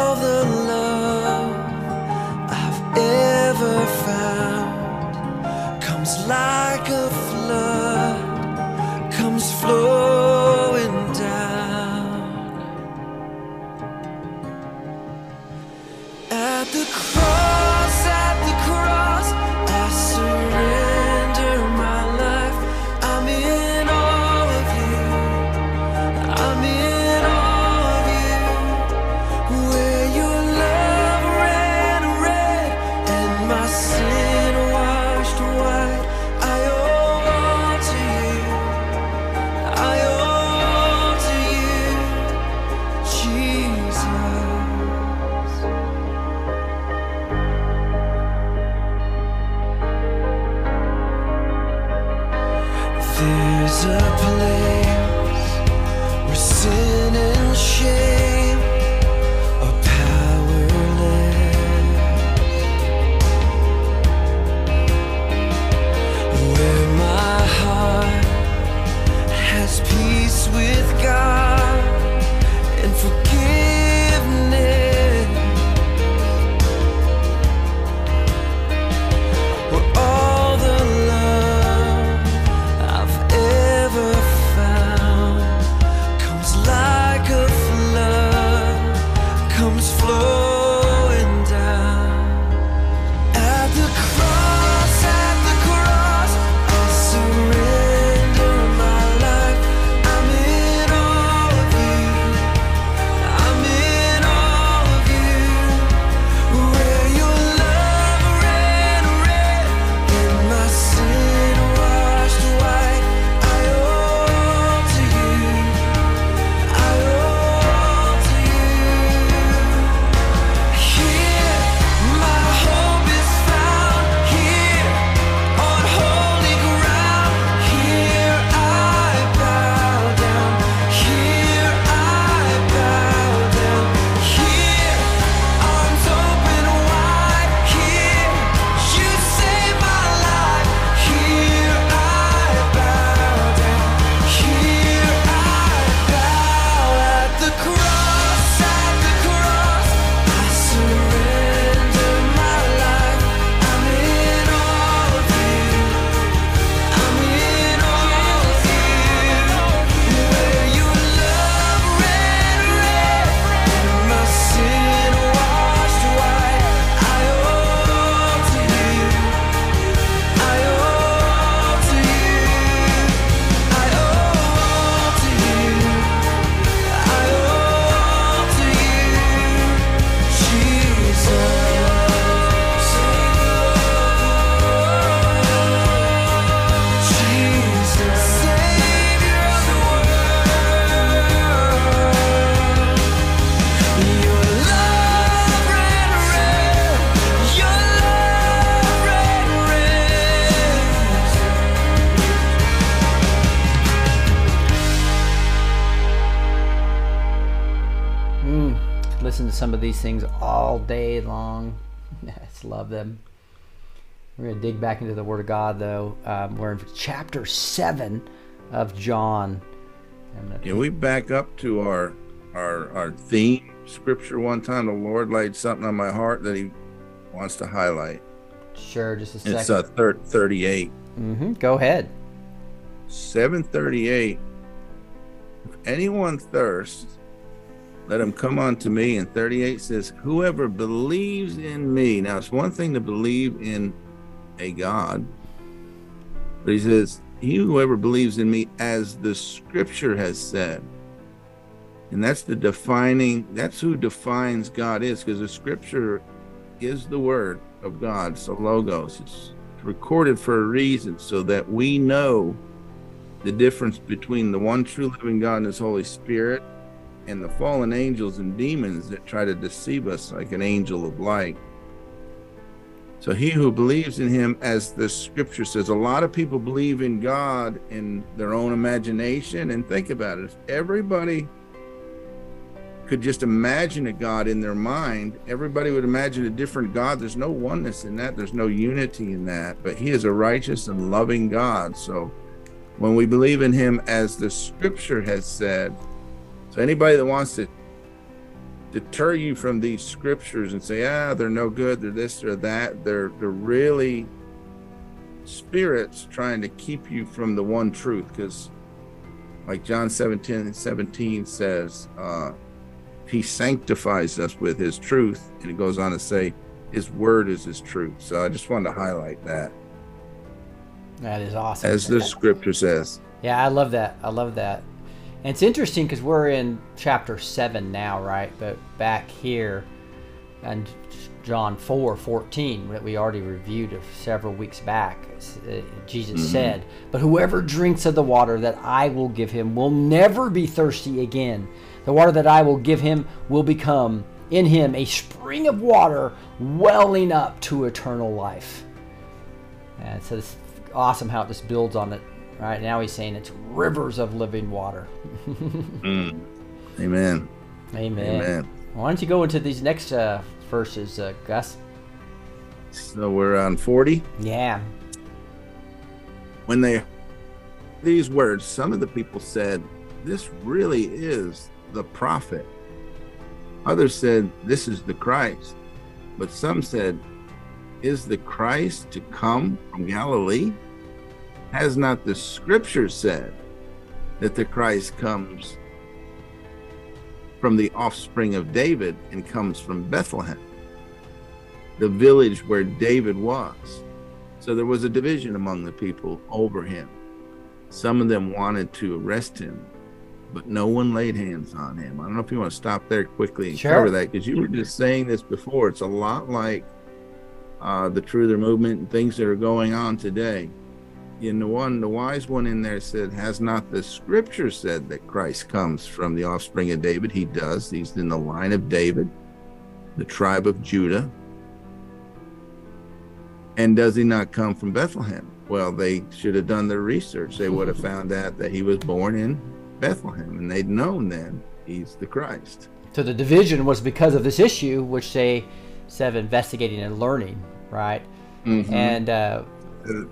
We're going to dig back into the Word of God, though. Um, we're in chapter 7 of John. Can we back up to our our our theme scripture one time? The Lord laid something on my heart that He wants to highlight. Sure, just a second. It's uh, thir- 38. hmm Go ahead. 738 if anyone thirsts let him come unto me and 38 says whoever believes in me now it's one thing to believe in a god. But he says he whoever believes in me as the scripture has said. And that's the defining that's who defines god is because the scripture is the word of god so logos. It's recorded for a reason so that we know the difference between the one true living God and His Holy Spirit and the fallen angels and demons that try to deceive us like an angel of light. So he who believes in him, as the scripture says, a lot of people believe in God in their own imagination. And think about it if everybody could just imagine a God in their mind, everybody would imagine a different God. There's no oneness in that, there's no unity in that. But he is a righteous and loving God. So when we believe in him as the scripture has said so anybody that wants to deter you from these scriptures and say ah they're no good they're this or that they're they're really spirits trying to keep you from the one truth because like john 17 17 says uh he sanctifies us with his truth and it goes on to say his word is his truth so i just wanted to highlight that That is awesome. as the scripture says Yeah, I love that. I love that. And it's interesting because we're in chapter 7 now, right? But back here and John 4 14, that we already reviewed several weeks back, uh, Jesus said, But whoever drinks of the water that I will give him will never be thirsty again. The water that I will give him will become in him a spring of water welling up to eternal life. And so it's awesome how it just builds on it. Right now he's saying it's rivers of living water. amen Amen. amen Why don't you go into these next uh, verses, uh, Gus? So we're on 40. Yeah. When they these words, some of the people said, This really is the prophet. Others said, This is the Christ. But some said, Is the Christ to come from Galilee? Has not the scripture said that the Christ comes from the offspring of David and comes from Bethlehem, the village where David was? So there was a division among the people over him. Some of them wanted to arrest him, but no one laid hands on him. I don't know if you want to stop there quickly and Sure. cover that because you were just saying this before. It's a lot like uh, the Truther movement and things that are going on today. In the one, the wise one in there said, Has not the scripture said that Christ comes from the offspring of David? He does. He's in the line of David, the tribe of Judah. And does he not come from Bethlehem? Well, they should have done their research. They would have found out that he was born in Bethlehem, and they'd known then he's the Christ. So the division was because of this issue, which they said of investigating and learning, right? And uh, Uh,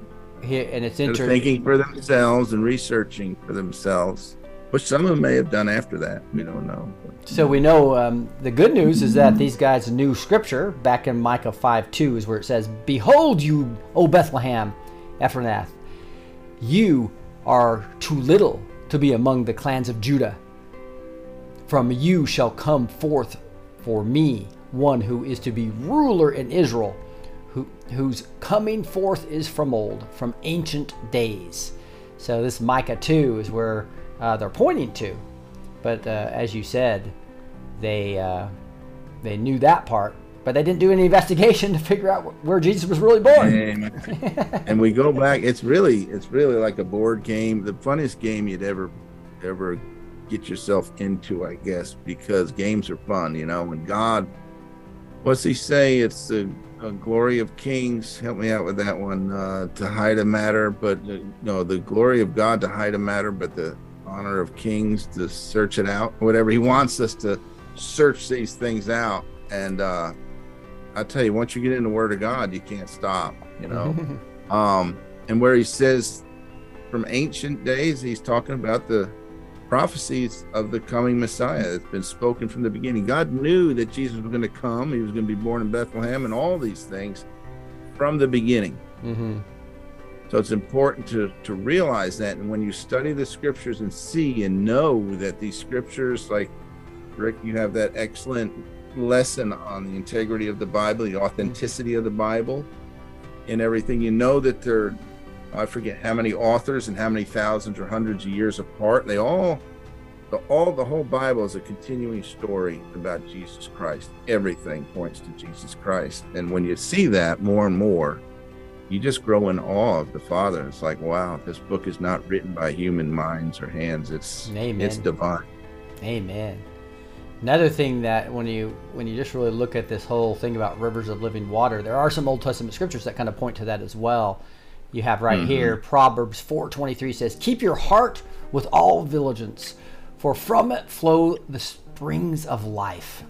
here, and it's interesting. thinking for themselves and researching for themselves, which some of them may have done after that. We don't know. So we know um, the good news is that these guys knew Scripture. Back in Micah 5 2 is where it says, Behold, you, O Bethlehem, Ephrathah, you are too little to be among the clans of Judah. From you shall come forth for me one who is to be ruler in Israel, whose coming forth is from old, from ancient days. So this Micah 2 is where uh, they're pointing to. But uh, as you said, they uh, they knew that part, but they didn't do any investigation to figure out where Jesus was really born. And, and we go back. It's really, it's really like a board game. The funniest game you'd ever, ever get yourself into, I guess, because games are fun. You know, And God, what's He say? It's the uh, glory of kings. Help me out with that one. Uh, to hide a matter, but uh, no, the glory of God to hide a matter, but the honor of kings to search it out. Whatever He wants us to search these things out. And uh, I tell you, once you get in the Word of God, you can't stop. You know, um, and where he says from ancient days, he's talking about the prophecies of the coming Messiah. It's been spoken from the beginning. God knew that Jesus was going to come. He was going to be born in Bethlehem, and all these things from the beginning. hmm So it's important to to realize that, and when you study the scriptures and see and know that these scriptures, like Rick, you have that excellent lesson on the integrity of the Bible, the authenticity of the Bible, and everything. You know that they're, I forget how many authors and how many thousands or hundreds of years apart. They all, the all the whole Bible is a continuing story about Jesus Christ. Everything points to Jesus Christ, and when you see that more and more you just grow in awe of the Father. It's like, wow, this book is not written by human minds or hands. It's Amen. it's divine. Amen. Another thing that when you when you just really look at this whole thing about rivers of living water, there are some Old Testament scriptures that kind of point to that as well. You have right mm-hmm. here Proverbs 4:23 says, "Keep your heart with all diligence, for from it flow the springs of life."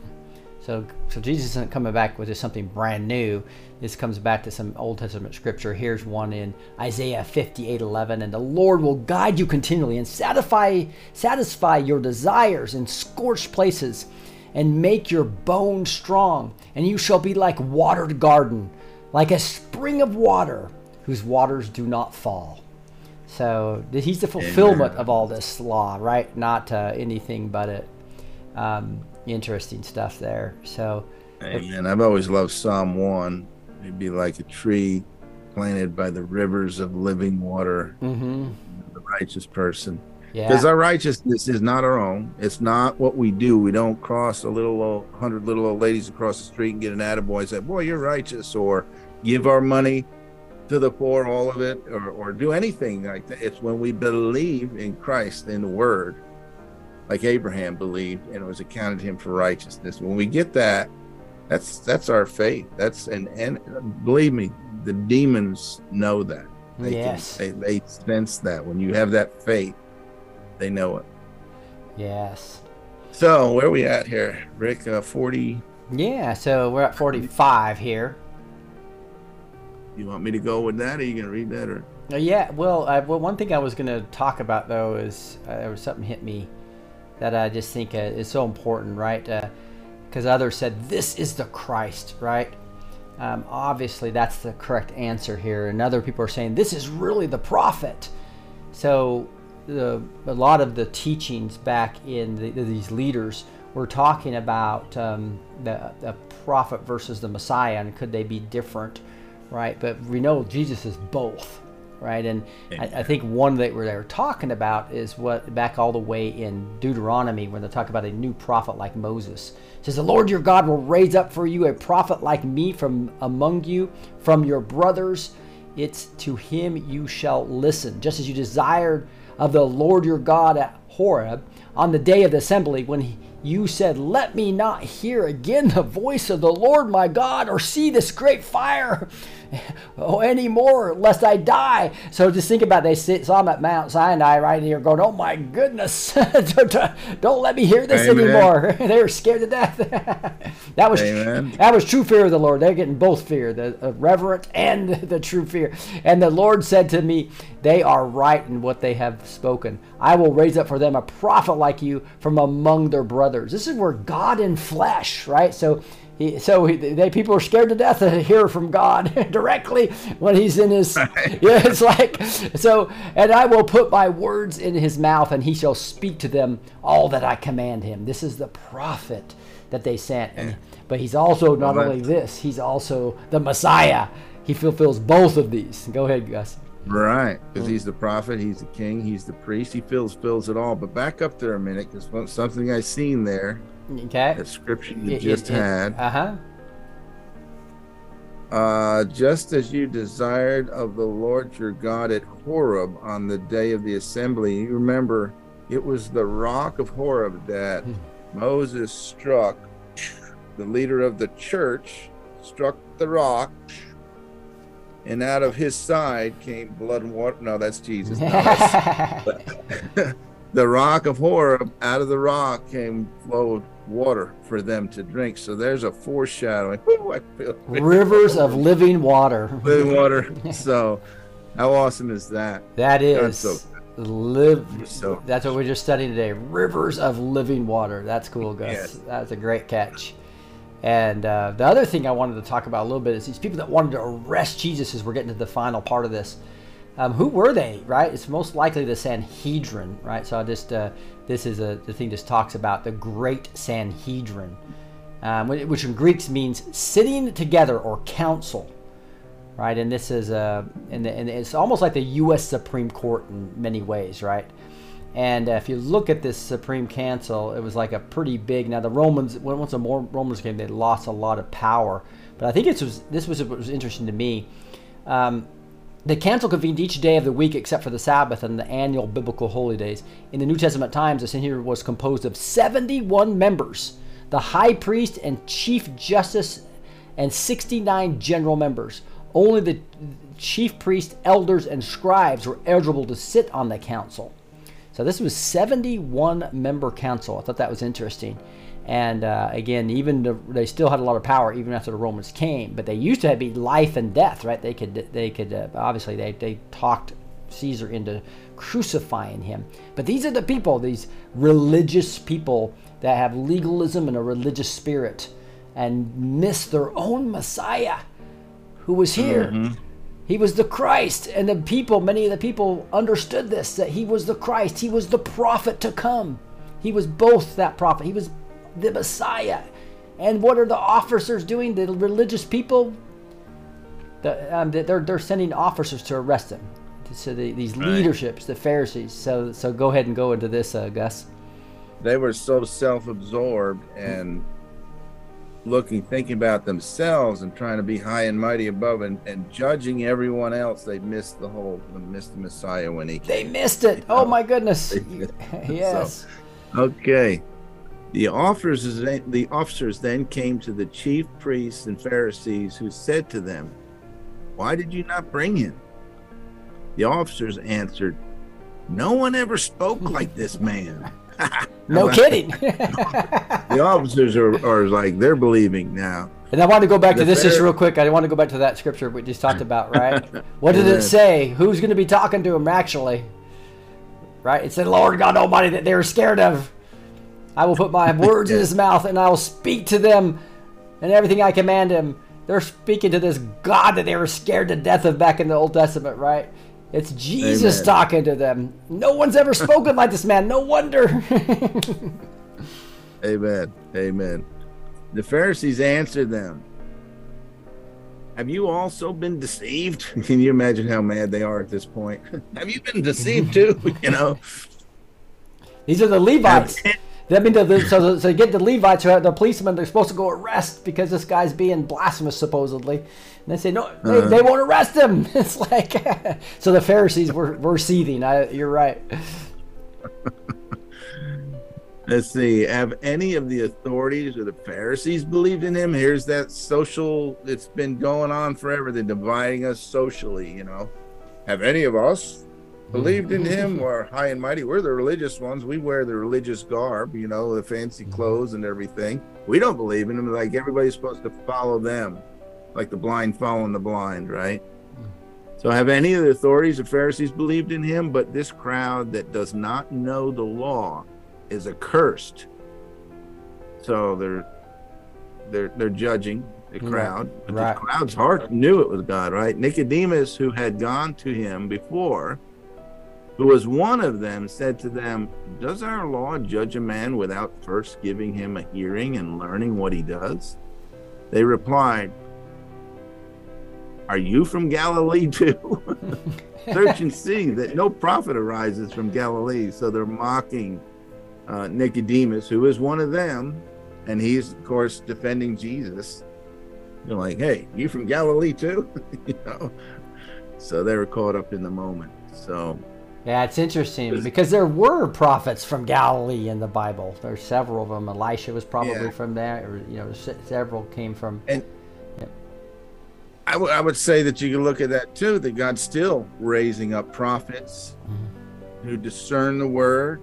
So, so Jesus isn't coming back with just something brand new. This comes back to some Old Testament scripture. Here's one in Isaiah 58:11, and the Lord will guide you continually and satisfy satisfy your desires in scorched places, and make your bones strong. And you shall be like watered garden, like a spring of water, whose waters do not fall. So he's the fulfillment Amen. of all this law, right? Not uh, anything but it. Um, interesting stuff there. So, Amen. I've always loved Psalm one. It'd be like a tree planted by the rivers of living water, hmm the righteous person. yeah, Because our righteousness is not our own. It's not what we do. We don't cross a little old, hundred little old ladies across the street and get an attaboy and say, "Boy, you're righteous," or give our money to the poor, all of it, or, or do anything like that. It's when we believe in Christ, in the Word, like Abraham believed, and it was accounted to him for righteousness. When we get that, that's that's our faith. That's and and believe me, the demons know that. They can- Yes. they they sense that when you have that faith, they know it. yes, So where we at here, Rick? Uh, Forty. yeah. So we're at forty-five here. You want me to go with that? Or are you gonna read that or? Uh, yeah. Well, I, well, one thing I was going to talk about though is uh, something hit me that I just think uh, is so important, right? Because others said this is the Christ, right? Um, obviously, that's the correct answer here, and other people are saying this is really the prophet. So, the, a lot of the teachings back in the, these leaders were talking about um, the, the prophet versus the Messiah, and could they be different, right? But we know Jesus is both, right? And I, I think one that where they were talking about is what back all the way in Deuteronomy when they talk about a new prophet like Moses. It says the Lord your God will raise up for you a prophet like me from among you, from your brothers. It's to him you shall listen, just as you desired of the Lord your God at Horeb on the day of the assembly when he, you said, Let me not hear again the voice of the Lord my God or see this great fire oh, anymore, lest I die. So just think about it. they sit, saw him at Mount Sinai right here going, Oh my goodness, don't, don't let me hear this Amen. anymore. they were scared to death. that was Amen. that was true fear of the Lord. They're getting both fear, the reverent and the true fear. And the Lord said to me, They are right in what they have spoken. I will raise up for them a prophet like you from among their brothers. This is where God in flesh, right? So. He, so he, they people are scared to death to hear from God directly when he's in his yeah it's like so and I will put my words in his mouth and he shall speak to them all that I command him. This is the prophet that they sent. And, but he's also not Well, only this he's also the Messiah. He fulfills both of these. Go ahead Gus. Right, because he's mm. the prophet, he's the king, he's the priest. He fills fills it all. But back up there a minute, because something I seen there, okay that scripture you just had. uh-huh Uh, just as you desired of the Lord your God at Horeb on the day of the assembly. You remember, it was the rock of Horeb that Moses struck. The leader of the church struck the rock, and out of his side came blood and water. No, that's Jesus. No, that's- the rock of Horeb, out of the rock came flowed water for them to drink. So there's a foreshadowing. Feel Rivers of living water. living water. So how awesome is that? That is so live. So- that's what we're just studying today. Rivers of living water. That's cool, Gus. Yes. That's a great catch. And uh, the other thing I wanted to talk about a little bit is these people that wanted to arrest Jesus as we're getting to the final part of this. Um, who were they, right? It's most likely the Sanhedrin, right? So I just, uh, this is a, the thing just talks about the great Sanhedrin, um, which in Greeks means sitting together or council, right? And this is, uh, and, the, and it's almost like the U.S. Supreme Court in many ways, right? And uh, if you look at this Supreme Council, it was like a pretty big. Now the Romans, once the Romans came, they lost a lot of power. But I think this was this was what was interesting to me. Um, the council convened each day of the week except for the Sabbath and the annual biblical holy days. In the New Testament times, the Sanhedrin was composed of 71 members, the high priest and chief justice, and 69 general members. Only the chief priest, elders, and scribes were eligible to sit on the council. So this was 71 member council. I thought that was interesting. And uh, again, even the, they still had a lot of power even after the Romans came. But they used to be life and death, right? They could they could uh, obviously they they talked Caesar into crucifying him. But these are the people, these religious people that have legalism and a religious spirit, and miss their own Messiah, who was here. He was the Christ, and the people, many of the people understood this that he was the Christ. He was the prophet to come. He was both that prophet. He was the Messiah. And what are the officers doing? The religious people, the, um, they're they're sending officers to arrest him. So the, these Right. leaderships, the Pharisees. So so go ahead and go into this, uh, Gus. they were so self-absorbed and looking thinking about themselves and trying to be high and mighty above and, and judging everyone else they missed the whole they missed the messiah when he They missed it. Oh my goodness. Yes. okay the officers the officers then came to the chief priests and pharisees who said to them why did you not bring him the officers answered no one ever spoke like this man No kidding. the officers are, are like they're believing now And I want to go back to The this just real quick. I want to go back to that scripture we just talked about, right? What did it say? Who's going to be talking to him actually? Right? It said, Lord God Almighty, that they were scared of. I will put my words in his mouth and I will speak to them and everything I command him. They're speaking to this God that they were scared to death of back in the Old Testament, right? It's Jesus Amen. talking to them. No one's ever spoken like this man. No wonder. Amen. Amen. The Pharisees answered them, Have you also been deceived? Can you imagine how mad they are at this point? Have you been deceived too? You know, These are the Levites. That means the, so, so get the Levites who are the policemen. They're supposed to go arrest because this guy's being blasphemous, supposedly. And they say no, they, Uh-huh. they won't arrest him. It's like so the Pharisees were, were seething. I, you're right. let's see. Have any of the authorities or the Pharisees believed in him? Here's that social, it's been going on forever. They're dividing us socially, you know. Have any of us believed in him or high and mighty? We're the religious ones. We wear the religious garb, you know, the fancy mm-hmm. clothes and everything. We don't believe in him. Like everybody's supposed to follow them, like the blind following the blind, right? Mm-hmm. So, have any of the authorities or Pharisees believed in him? But this crowd that does not know the law is accursed. So they're they're they're judging the mm-hmm. crowd. But right. the crowd's heart knew it was God, right? Nicodemus, who had gone to him before, who was one of them, said to them, Does our law judge a man without first giving him a hearing and learning what he does? They replied, Are you from Galilee too? Search and see that no prophet arises from Galilee. So they're mocking uh, Nicodemus, who is one of them, and he's of course defending Jesus. You're like, hey, you from Galilee too? you know. So they were caught up in the moment. So Yeah, it's interesting because there were prophets from Galilee in the Bible. There's several of them. Elisha was probably Yeah. from there, or you know, several came from. And would- I would say that you can look at that too, that God's still raising up prophets mm-hmm. who discern the word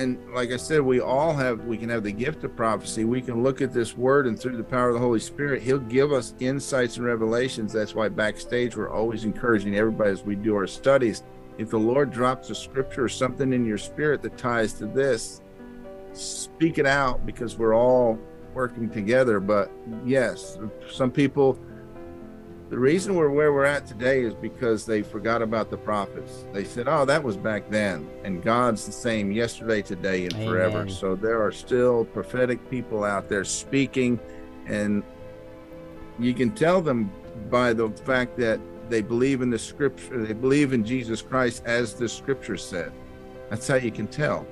and like I said, we all have we can have the gift of prophecy. We can look at this word and through the power of the Holy Spirit, He'll give us insights and revelations. That's why backstage we're always encouraging everybody as we do our studies. If the Lord drops a scripture or something in your spirit that ties to this, speak it out because we're all working together. But yes, some people the reason we're where we're at today is because they forgot about the prophets. They said, "Oh, that was back then," and God's the same yesterday, today, and forever. So there are still prophetic people out there speaking, and you can tell them by the fact that they believe in the scripture. They believe in Jesus Christ as the scripture said. That's how you can tell,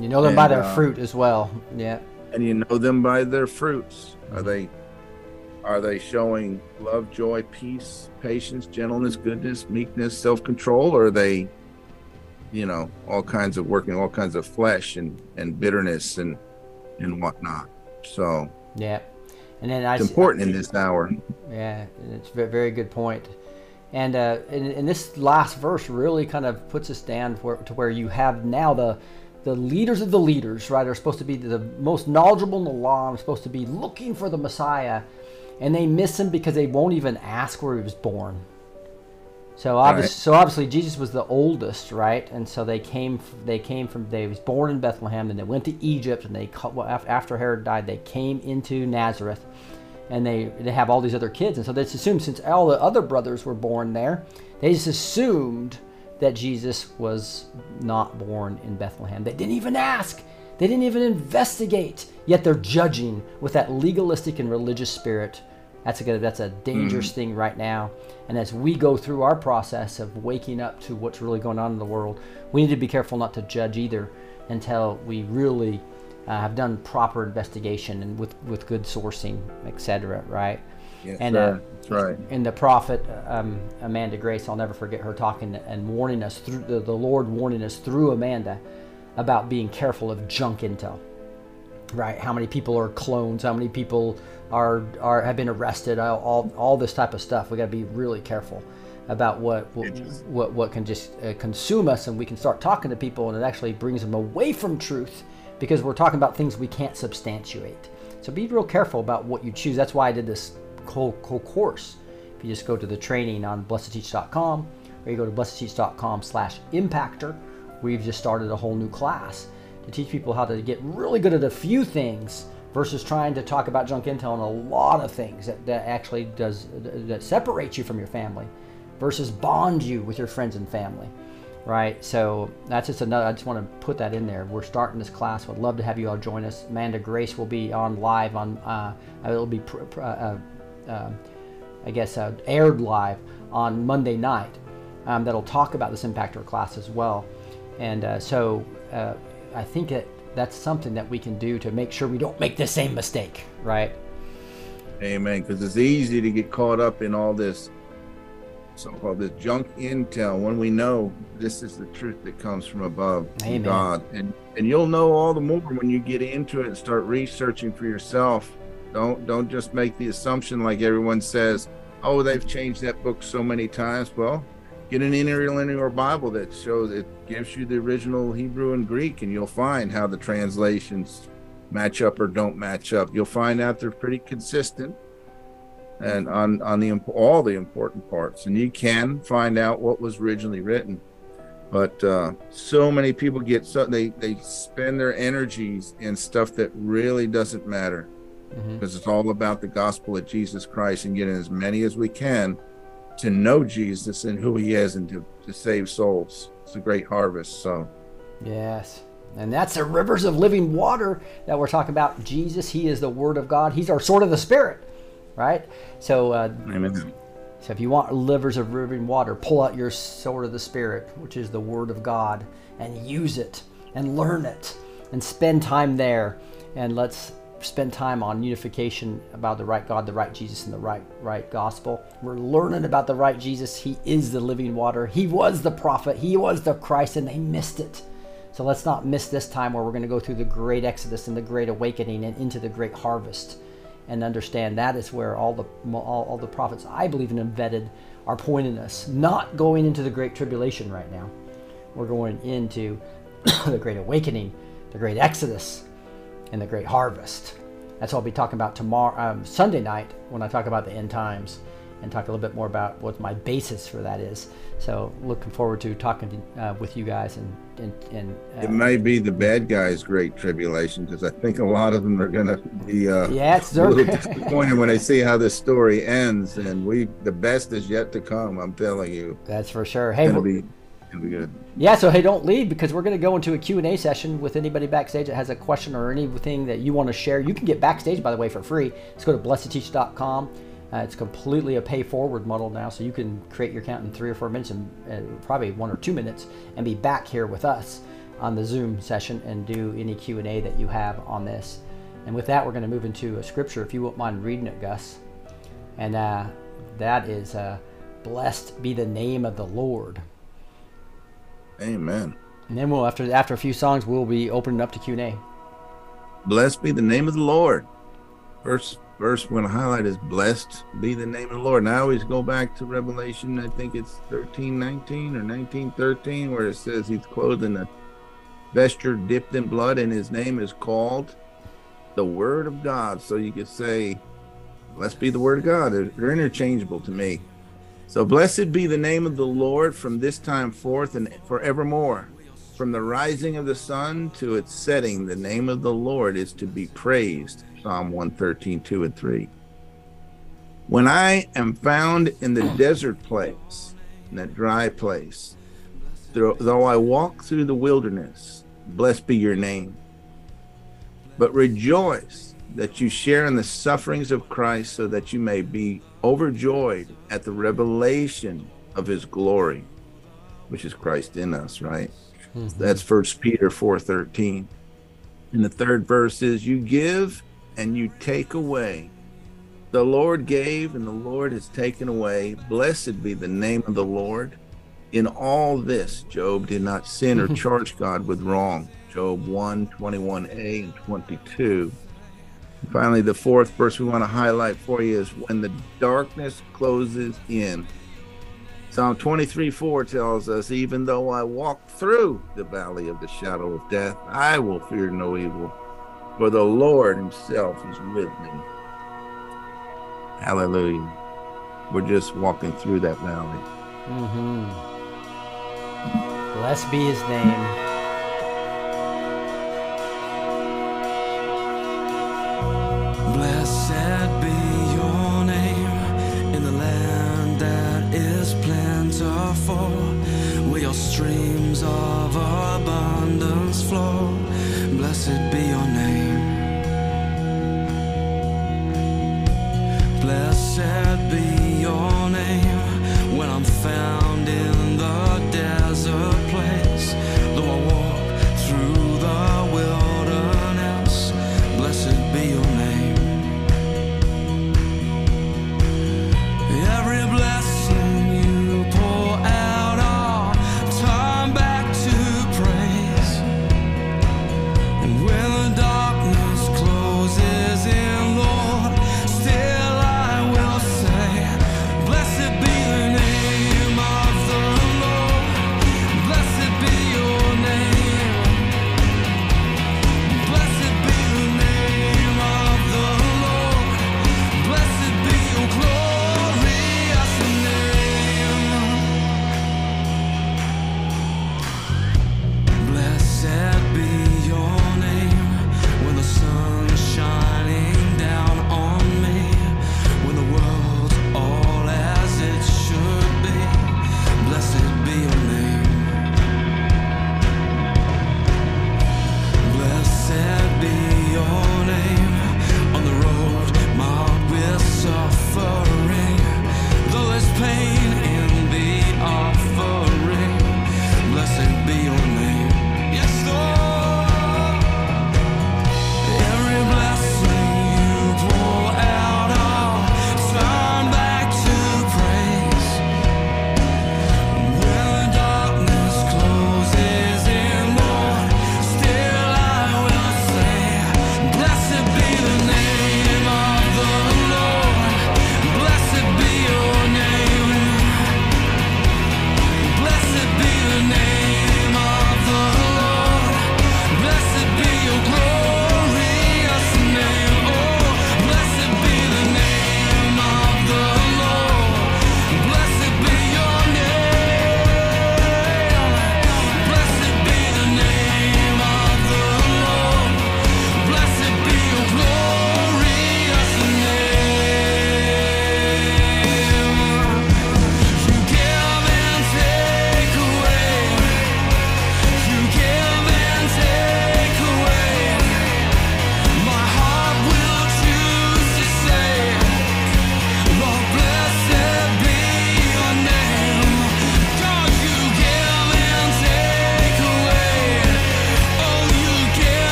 You know them by their uh, fruit as well. Yeah. and you know them by their fruits. Are they? Are they showing love, joy, peace, patience, gentleness, goodness, meekness, self-control? Or are they, you know, all kinds of working all kinds of flesh and and bitterness and and whatnot? So Yeah. And then I it's important in this hour. Yeah, it's a very good point. And, uh, and and this last verse really kind of puts us down where, to where you have now the the leaders of the leaders, right, are supposed to be the most knowledgeable in the law, are supposed to be looking for the Messiah, and they miss him because they won't even ask where he was born. So obviously, Right. so obviously Jesus was the oldest, right? And so they came, they came from, they was born in Bethlehem, and they went to Egypt, and they well, after Herod died, they came into Nazareth, and they they have all these other kids, and so they just assumed since all the other brothers were born there, they just assumed that Jesus was not born in Bethlehem. They didn't even ask. They didn't even investigate. Yet they're judging with that legalistic and religious spirit. That's a that's a dangerous mm. thing right now. And as we go through our process of waking up to what's really going on in the world, we need to be careful not to judge either until we really uh, have done proper investigation and with with good sourcing, etc. Right? Yes, And, sir. uh, That's right. and the prophet um, Amanda Grace, I'll never forget her talking and warning us through the, the Lord warning us through Amanda about being careful of junk intel. Right? How many people are clones? How many people are are have been arrested? All all, all this type of stuff. We got to be really careful about what what what, what can just uh, consume us, and we can start talking to people, and it actually brings them away from truth because we're talking about things we can't substantiate. So be real careful about what you choose. That's why I did this whole, whole course. If you just go to the training on blessed2teach.com or you go to blessed2teach.com slash impactor, we've just started a whole new class to teach people how to get really good at a few things versus trying to talk about junk intel on a lot of things that, that actually does that separates you from your family versus bond you with your friends and family right? So that's just another. I just want to put that in there. We're starting this class. Would love to have you all join us. Amanda Grace will be on live on. Uh, it'll be, pr- pr- uh, uh, uh, I guess, uh, aired live on Monday night. Um, that'll talk about this impactor class as well. And uh, so I think that that's something that we can do to make sure we don't make the same mistake, right? Amen. Because it's easy to get caught up in all this so-called this junk intel when we know this is the truth that comes from above Amen. God. And and you'll know all the more when you get into it and start researching for yourself. Don't don't just make the assumption like everyone says, oh, they've changed that book so many times. Well, get an interlinear Bible that shows it gives you the original Hebrew and Greek, and you'll find how the translations match up or don't match up. You'll find out they're pretty consistent and on on the all the important parts and you can find out what was originally written but uh so many people get so they they spend their energies in stuff that really doesn't matter Mhm. because it's all about the gospel of jesus christ and getting as many as we can to know jesus and who he is and to, to save souls it's a great harvest so Yes. And that's the rivers of living water that we're talking about. Jesus, He is the Word of God. He's our sword of the Spirit, right? So, uh, amen so if you want livers of living water, pull out your sword of the Spirit, which is the Word of God, and use it and learn it and spend time there. And let's spend time on unification about the right God, the right Jesus, and the right right gospel. We're learning about the right Jesus. He is the living water. He was the prophet. He was the Christ, and they missed it. So let's not miss this time where we're going to go through the great exodus and the great awakening and into the great harvest and understand that is where all the all, all the prophets I believe in embedded are pointing us, not going into the great tribulation right now. We're going into the great awakening, the great exodus, and the great harvest. That's what I'll be talking about tomorrow, um, Sunday night, when I talk about the end times and talk a little bit more about what my basis for that is. So, looking forward to talking to, uh, with you guys and and, and It uh, may be the bad guys' great tribulation because I think a lot of them are going to be uh, yeah, it's a little disappointed when they see how this story ends. And we, the best is yet to come. I'm telling you, that's for sure. Hey, going be, it'll be good. Yeah, so hey, don't leave because we're going to go into a Q&A session with anybody backstage that has a question or anything that you want to share. You can get backstage, by the way, for free. Just go to blessed2teach.com. Uh, it's completely a pay-forward model now, so you can create your account in three or four minutes, and uh, probably one or two minutes, and be back here with us on the Zoom session and do any Q&A that you have on this. And with that, we're going to move into a scripture. If you won't mind reading it, Gus. And uh, that is, uh, blessed be the name of the Lord. Amen. And then we'll after after a few songs we'll be opening up to Q and A. Blessed be the name of the Lord. First verse to highlight is blessed be the name of the Lord. And I always go back to Revelation, I think it's 13, 19 or 19, 13, where it says he's clothed in a vesture dipped in blood and his name is called the Word of God. So you could say, blessed be the Word of God. They're, they're interchangeable to me. So blessed be the name of the Lord from this time forth and forevermore. From the rising of the sun to its setting, the name of the Lord is to be praised. Psalm 113, 2 and 3. When I am found in the desert place, in that dry place, though I walk through the wilderness, blessed be your name. But rejoice that you share in the sufferings of Christ so that you may be overjoyed at the revelation of his glory, which is Christ in us, right? Mm-hmm. That's First Peter 4:13. And the third verse is you give and you take away. The Lord gave and the Lord has taken away. Blessed be the name of the Lord. In all this, Job did not sin or charge God with wrong. Job 1, 21a and 22. And finally, the fourth verse we want to highlight for you is when the darkness closes in. Psalm 23 4 tells us, Even though I walk through the valley of the shadow of death, I will fear no evil, for the Lord Himself is with me. Hallelujah. We're just walking through that valley. Mm-hmm. Blessed be His name.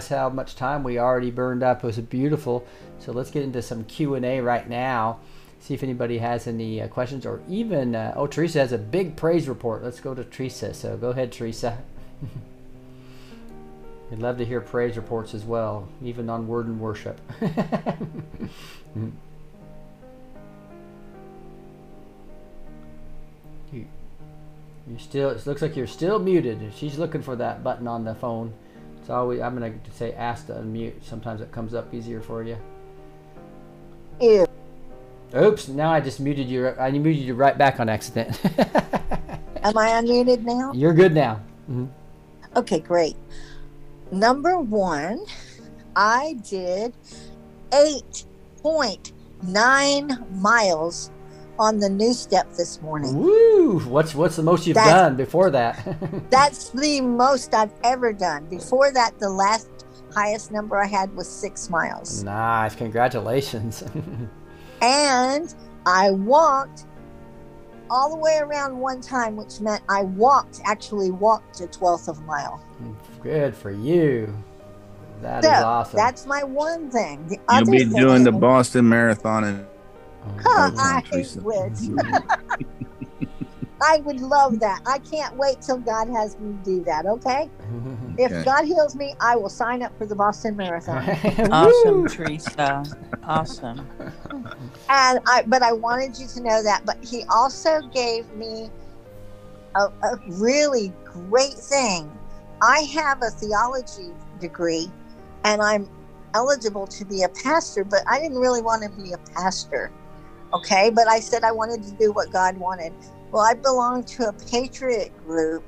Realize how much time we already burned up. It was beautiful. So let's get into some Q and A right now. See if anybody has any uh, questions or even uh, oh Teresa has a big praise report. Let's go to Teresa. So go ahead, Teresa. We'd love to hear praise reports as well, even on word and worship. you, you still. It looks like you're still muted. She's looking for that button on the phone. It's always. I'm gonna say ask to unmute. Sometimes it comes up easier for you. Ew. Oops! Now I just muted you. I muted you right back on accident. Am I unmuted now? you're good now. Mhm. Okay, great. Number one, I did 8.9 miles on the new step this morning. Woo! What's what's the most you've That's- done before that? That's the most I've ever done. Before that, the last highest number I had was six miles. nice, congratulations. And I walked all the way around one time, which meant I walked, actually walked a twelfth of a mile. good for you. That So is awesome. that's my one thing. The You'll other be thing doing the Boston Marathon in Huh, I time, Teresa. wish. I would love that. I can't wait till God has me do that, okay? If Okay. God heals me, I will sign up for the Boston Marathon. Awesome, Teresa. Awesome. and I but I wanted you to know that. But he also gave me a, a really great thing. I have a theology degree and I'm eligible to be a pastor, but I didn't really want to be a pastor. Okay, but I said I wanted to do what God wanted. Well, I belonged to a patriot group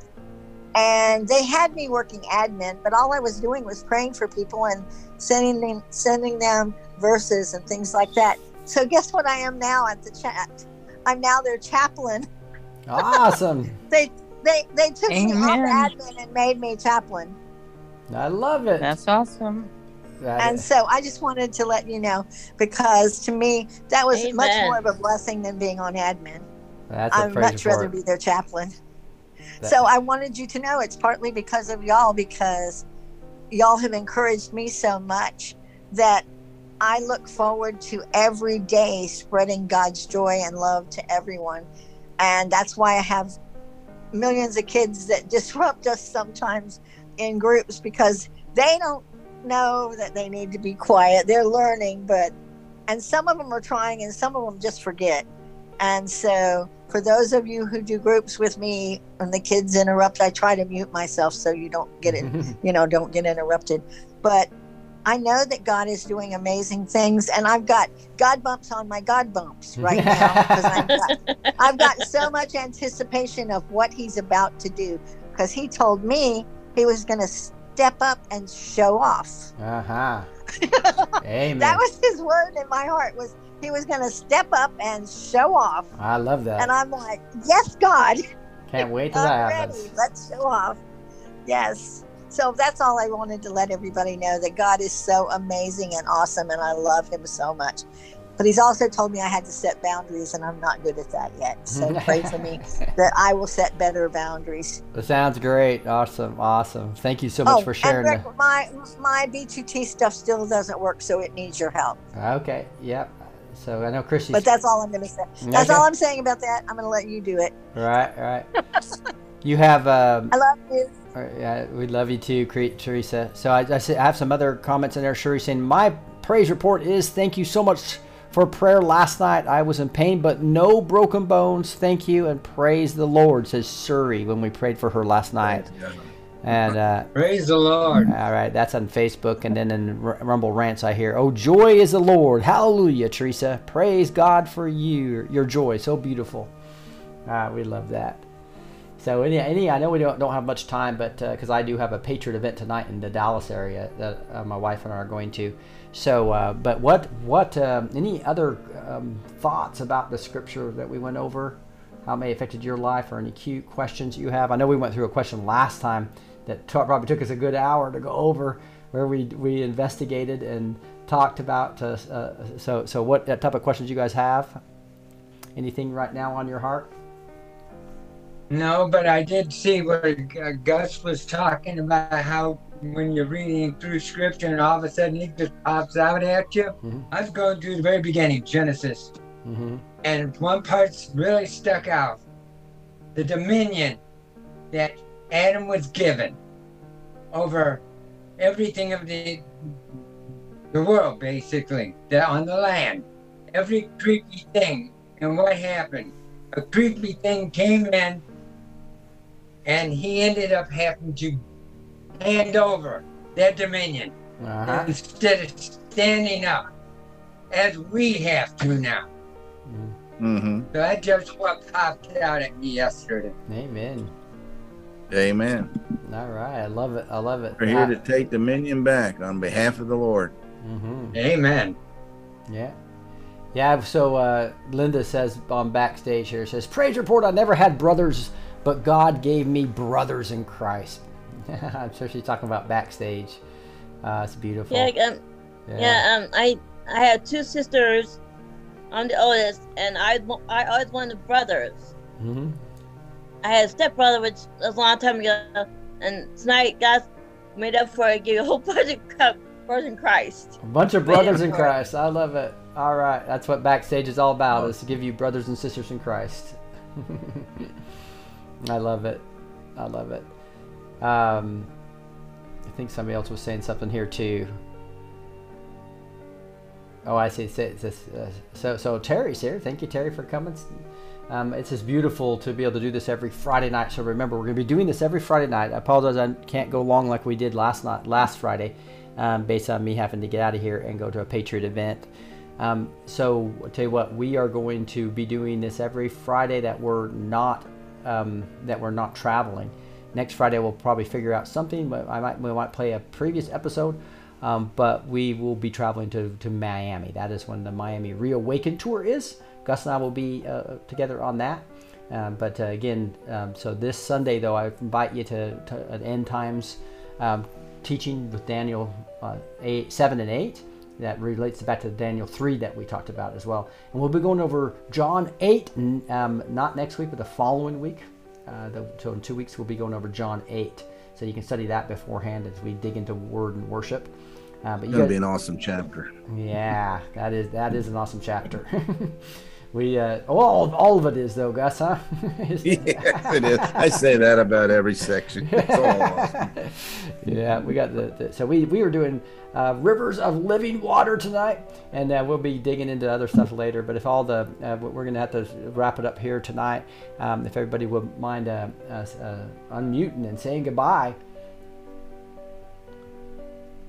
and they had me working admin, but all I was doing was praying for people and sending them sending them verses and things like that. So guess what I am now at the chat? I'm now their chaplain. awesome. They they they took me off admin and made me chaplain. I love it. That's awesome. That And is- so I just wanted to let you know because to me that was much more of a blessing than being on admin. that's a I'd praise much rather be their chaplain. That- So I wanted you to know it's partly because of y'all because y'all have encouraged me so much that I look forward to every day spreading God's joy and love to everyone. And that's why I have millions of kids that disrupt us sometimes in groups because they don't know that they need to be quiet. They're learning, but and some of them are trying and some of them just forget. And so, for those of you who do groups with me, when the kids interrupt, I try to mute myself so you don't get it, you know, don't get interrupted. But I know that God is doing amazing things, and I've got God bumps on my God bumps right now because I've got, I've got so much anticipation of what He's about to do. Because He told me He was going to step up and show off. uh-huh. Amen. That was His word in my heart was He was going to step up and show off. I love that. And I'm like, yes, God, Can't wait till that ready. happens. Let's show off. Yes. So that's all I wanted to let everybody know that God is so amazing and awesome, and I love Him so much. But He's also told me I had to set boundaries, and I'm not good at that yet. So pray for me that I will set better boundaries. That sounds great. Awesome. Awesome. Thank you so much for sharing. and Rick, my my B2T stuff still doesn't work, so it needs your help. okay. Yep. So I know Christy. But that's all I'm going to say. That's Okay. all I'm saying about that. I'm going to let you do it. Right. Right. you have. Um, I love you. Yeah, we love you too, Teresa. So I, I I have some other comments in there. Shuri saying, "My praise report is thank you so much for prayer last night. I was in pain, but no broken bones. Thank you and praise the Lord." Says Shuri when we prayed for her last night. And uh, Praise the Lord. all right, that's on Facebook, and then in R- Rumble rants I hear, "Oh, joy is the Lord, Hallelujah, Teresa. Praise God for you, your joy, so beautiful." Ah, we love that. So any, any I know we don't, don't have much time, but because I do have a Patriot event tonight in the Dallas area that uh, my wife and I are going to. So, uh, but what what um, any other um, thoughts about the scripture that we went over? How it may affected your life, or any cute questions you have? I know we went through a question last time that t- probably took us a good hour to go over, where we we investigated and talked about. Uh, uh, so so what type of questions you guys have? Anything right now on your heart? No, but I did see where uh, Gus was talking about how when you're reading through scripture and all of a sudden it just pops out at you. Mhm. I was going through the very beginning, Genesis, hmm and one part's really stuck out. The dominion that Adam was given over everything of the the world, basically, that on the land. Every creepy thing. And what happened? A creepy thing came in and he ended up having to hand over their dominion Uh-huh. instead of standing up as we have to now. hmm So that just what popped out at me yesterday. Amen. Amen. All right. I love it. I love it. We're here to take dominion back on behalf of the Lord. hmm Amen. Yeah. Yeah, so uh, Linda says on backstage here, says, Praise report, I never had brothers, but God gave me brothers in Christ. I'm sure she's talking about backstage. Uh, it's beautiful. Yeah, um, yeah. Um, I I had two sisters. I'm the oldest, and I I always wanted brothers. hmm I had a stepbrother, which was a long time ago, and tonight God made up for it, gave you a whole bunch of brothers in Christ. A bunch of brothers in Christ. I love it. All right. That's what backstage is all about, is to give you brothers and sisters in Christ. I love it. I love it. Um, I think somebody else was saying something here too. Oh, I see. Uh, So, so Terry's here. Thank you, Terry, for coming. Um, it's just beautiful to be able to do this every Friday night. So remember, we're going to be doing this every Friday night. I apologize, I can't go long like we did last night, last Friday, um, based on me having to get out of here and go to a Patriot event. Um, so I'll tell you what, we are going to be doing this every Friday that we're not um, that we're not traveling. Next Friday we'll probably figure out something. But I might we might play a previous episode, um, but we will be traveling to, to Miami. That is when the Miami Reawaken tour is. Gus and I will be uh, together on that. Um, but uh, again, um, so this Sunday though, I invite you to, to an end times um, teaching with Daniel uh, eight, seven and eight. That relates back to Daniel three that we talked about as well. And we'll be going over John eight, um, not next week, but the following week. Uh, the, so in two weeks we'll be going over John eight, so you can study that beforehand as we dig into Word and worship. Uh, but It's you gonna guys, be an awesome chapter. yeah, that is that is an awesome chapter. we uh, all all of it is though, Gus, huh? yes, it is. I say that about every section. It's all awesome. yeah, we got the, the so we we were doing uh, rivers of living water tonight, and uh, we'll be digging into other stuff later. But if all the uh, we're gonna have to wrap it up here tonight. Um, if everybody would mind uh, us, uh, unmuting and saying goodbye.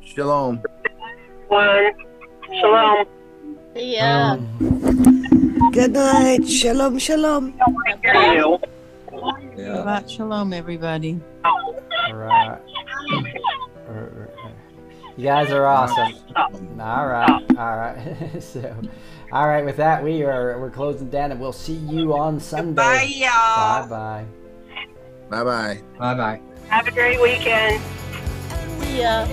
Shalom. One. Shalom. Yeah. Um, Good night. Shalom, shalom. You. Yeah. Shabbat shalom, everybody. all right. You guys are awesome. All right, all right. so, all right. With that, we are we're closing down, and we'll see you on Sunday. Bye, y'all. Bye bye. Bye bye. Bye bye. Have a great weekend. Yeah.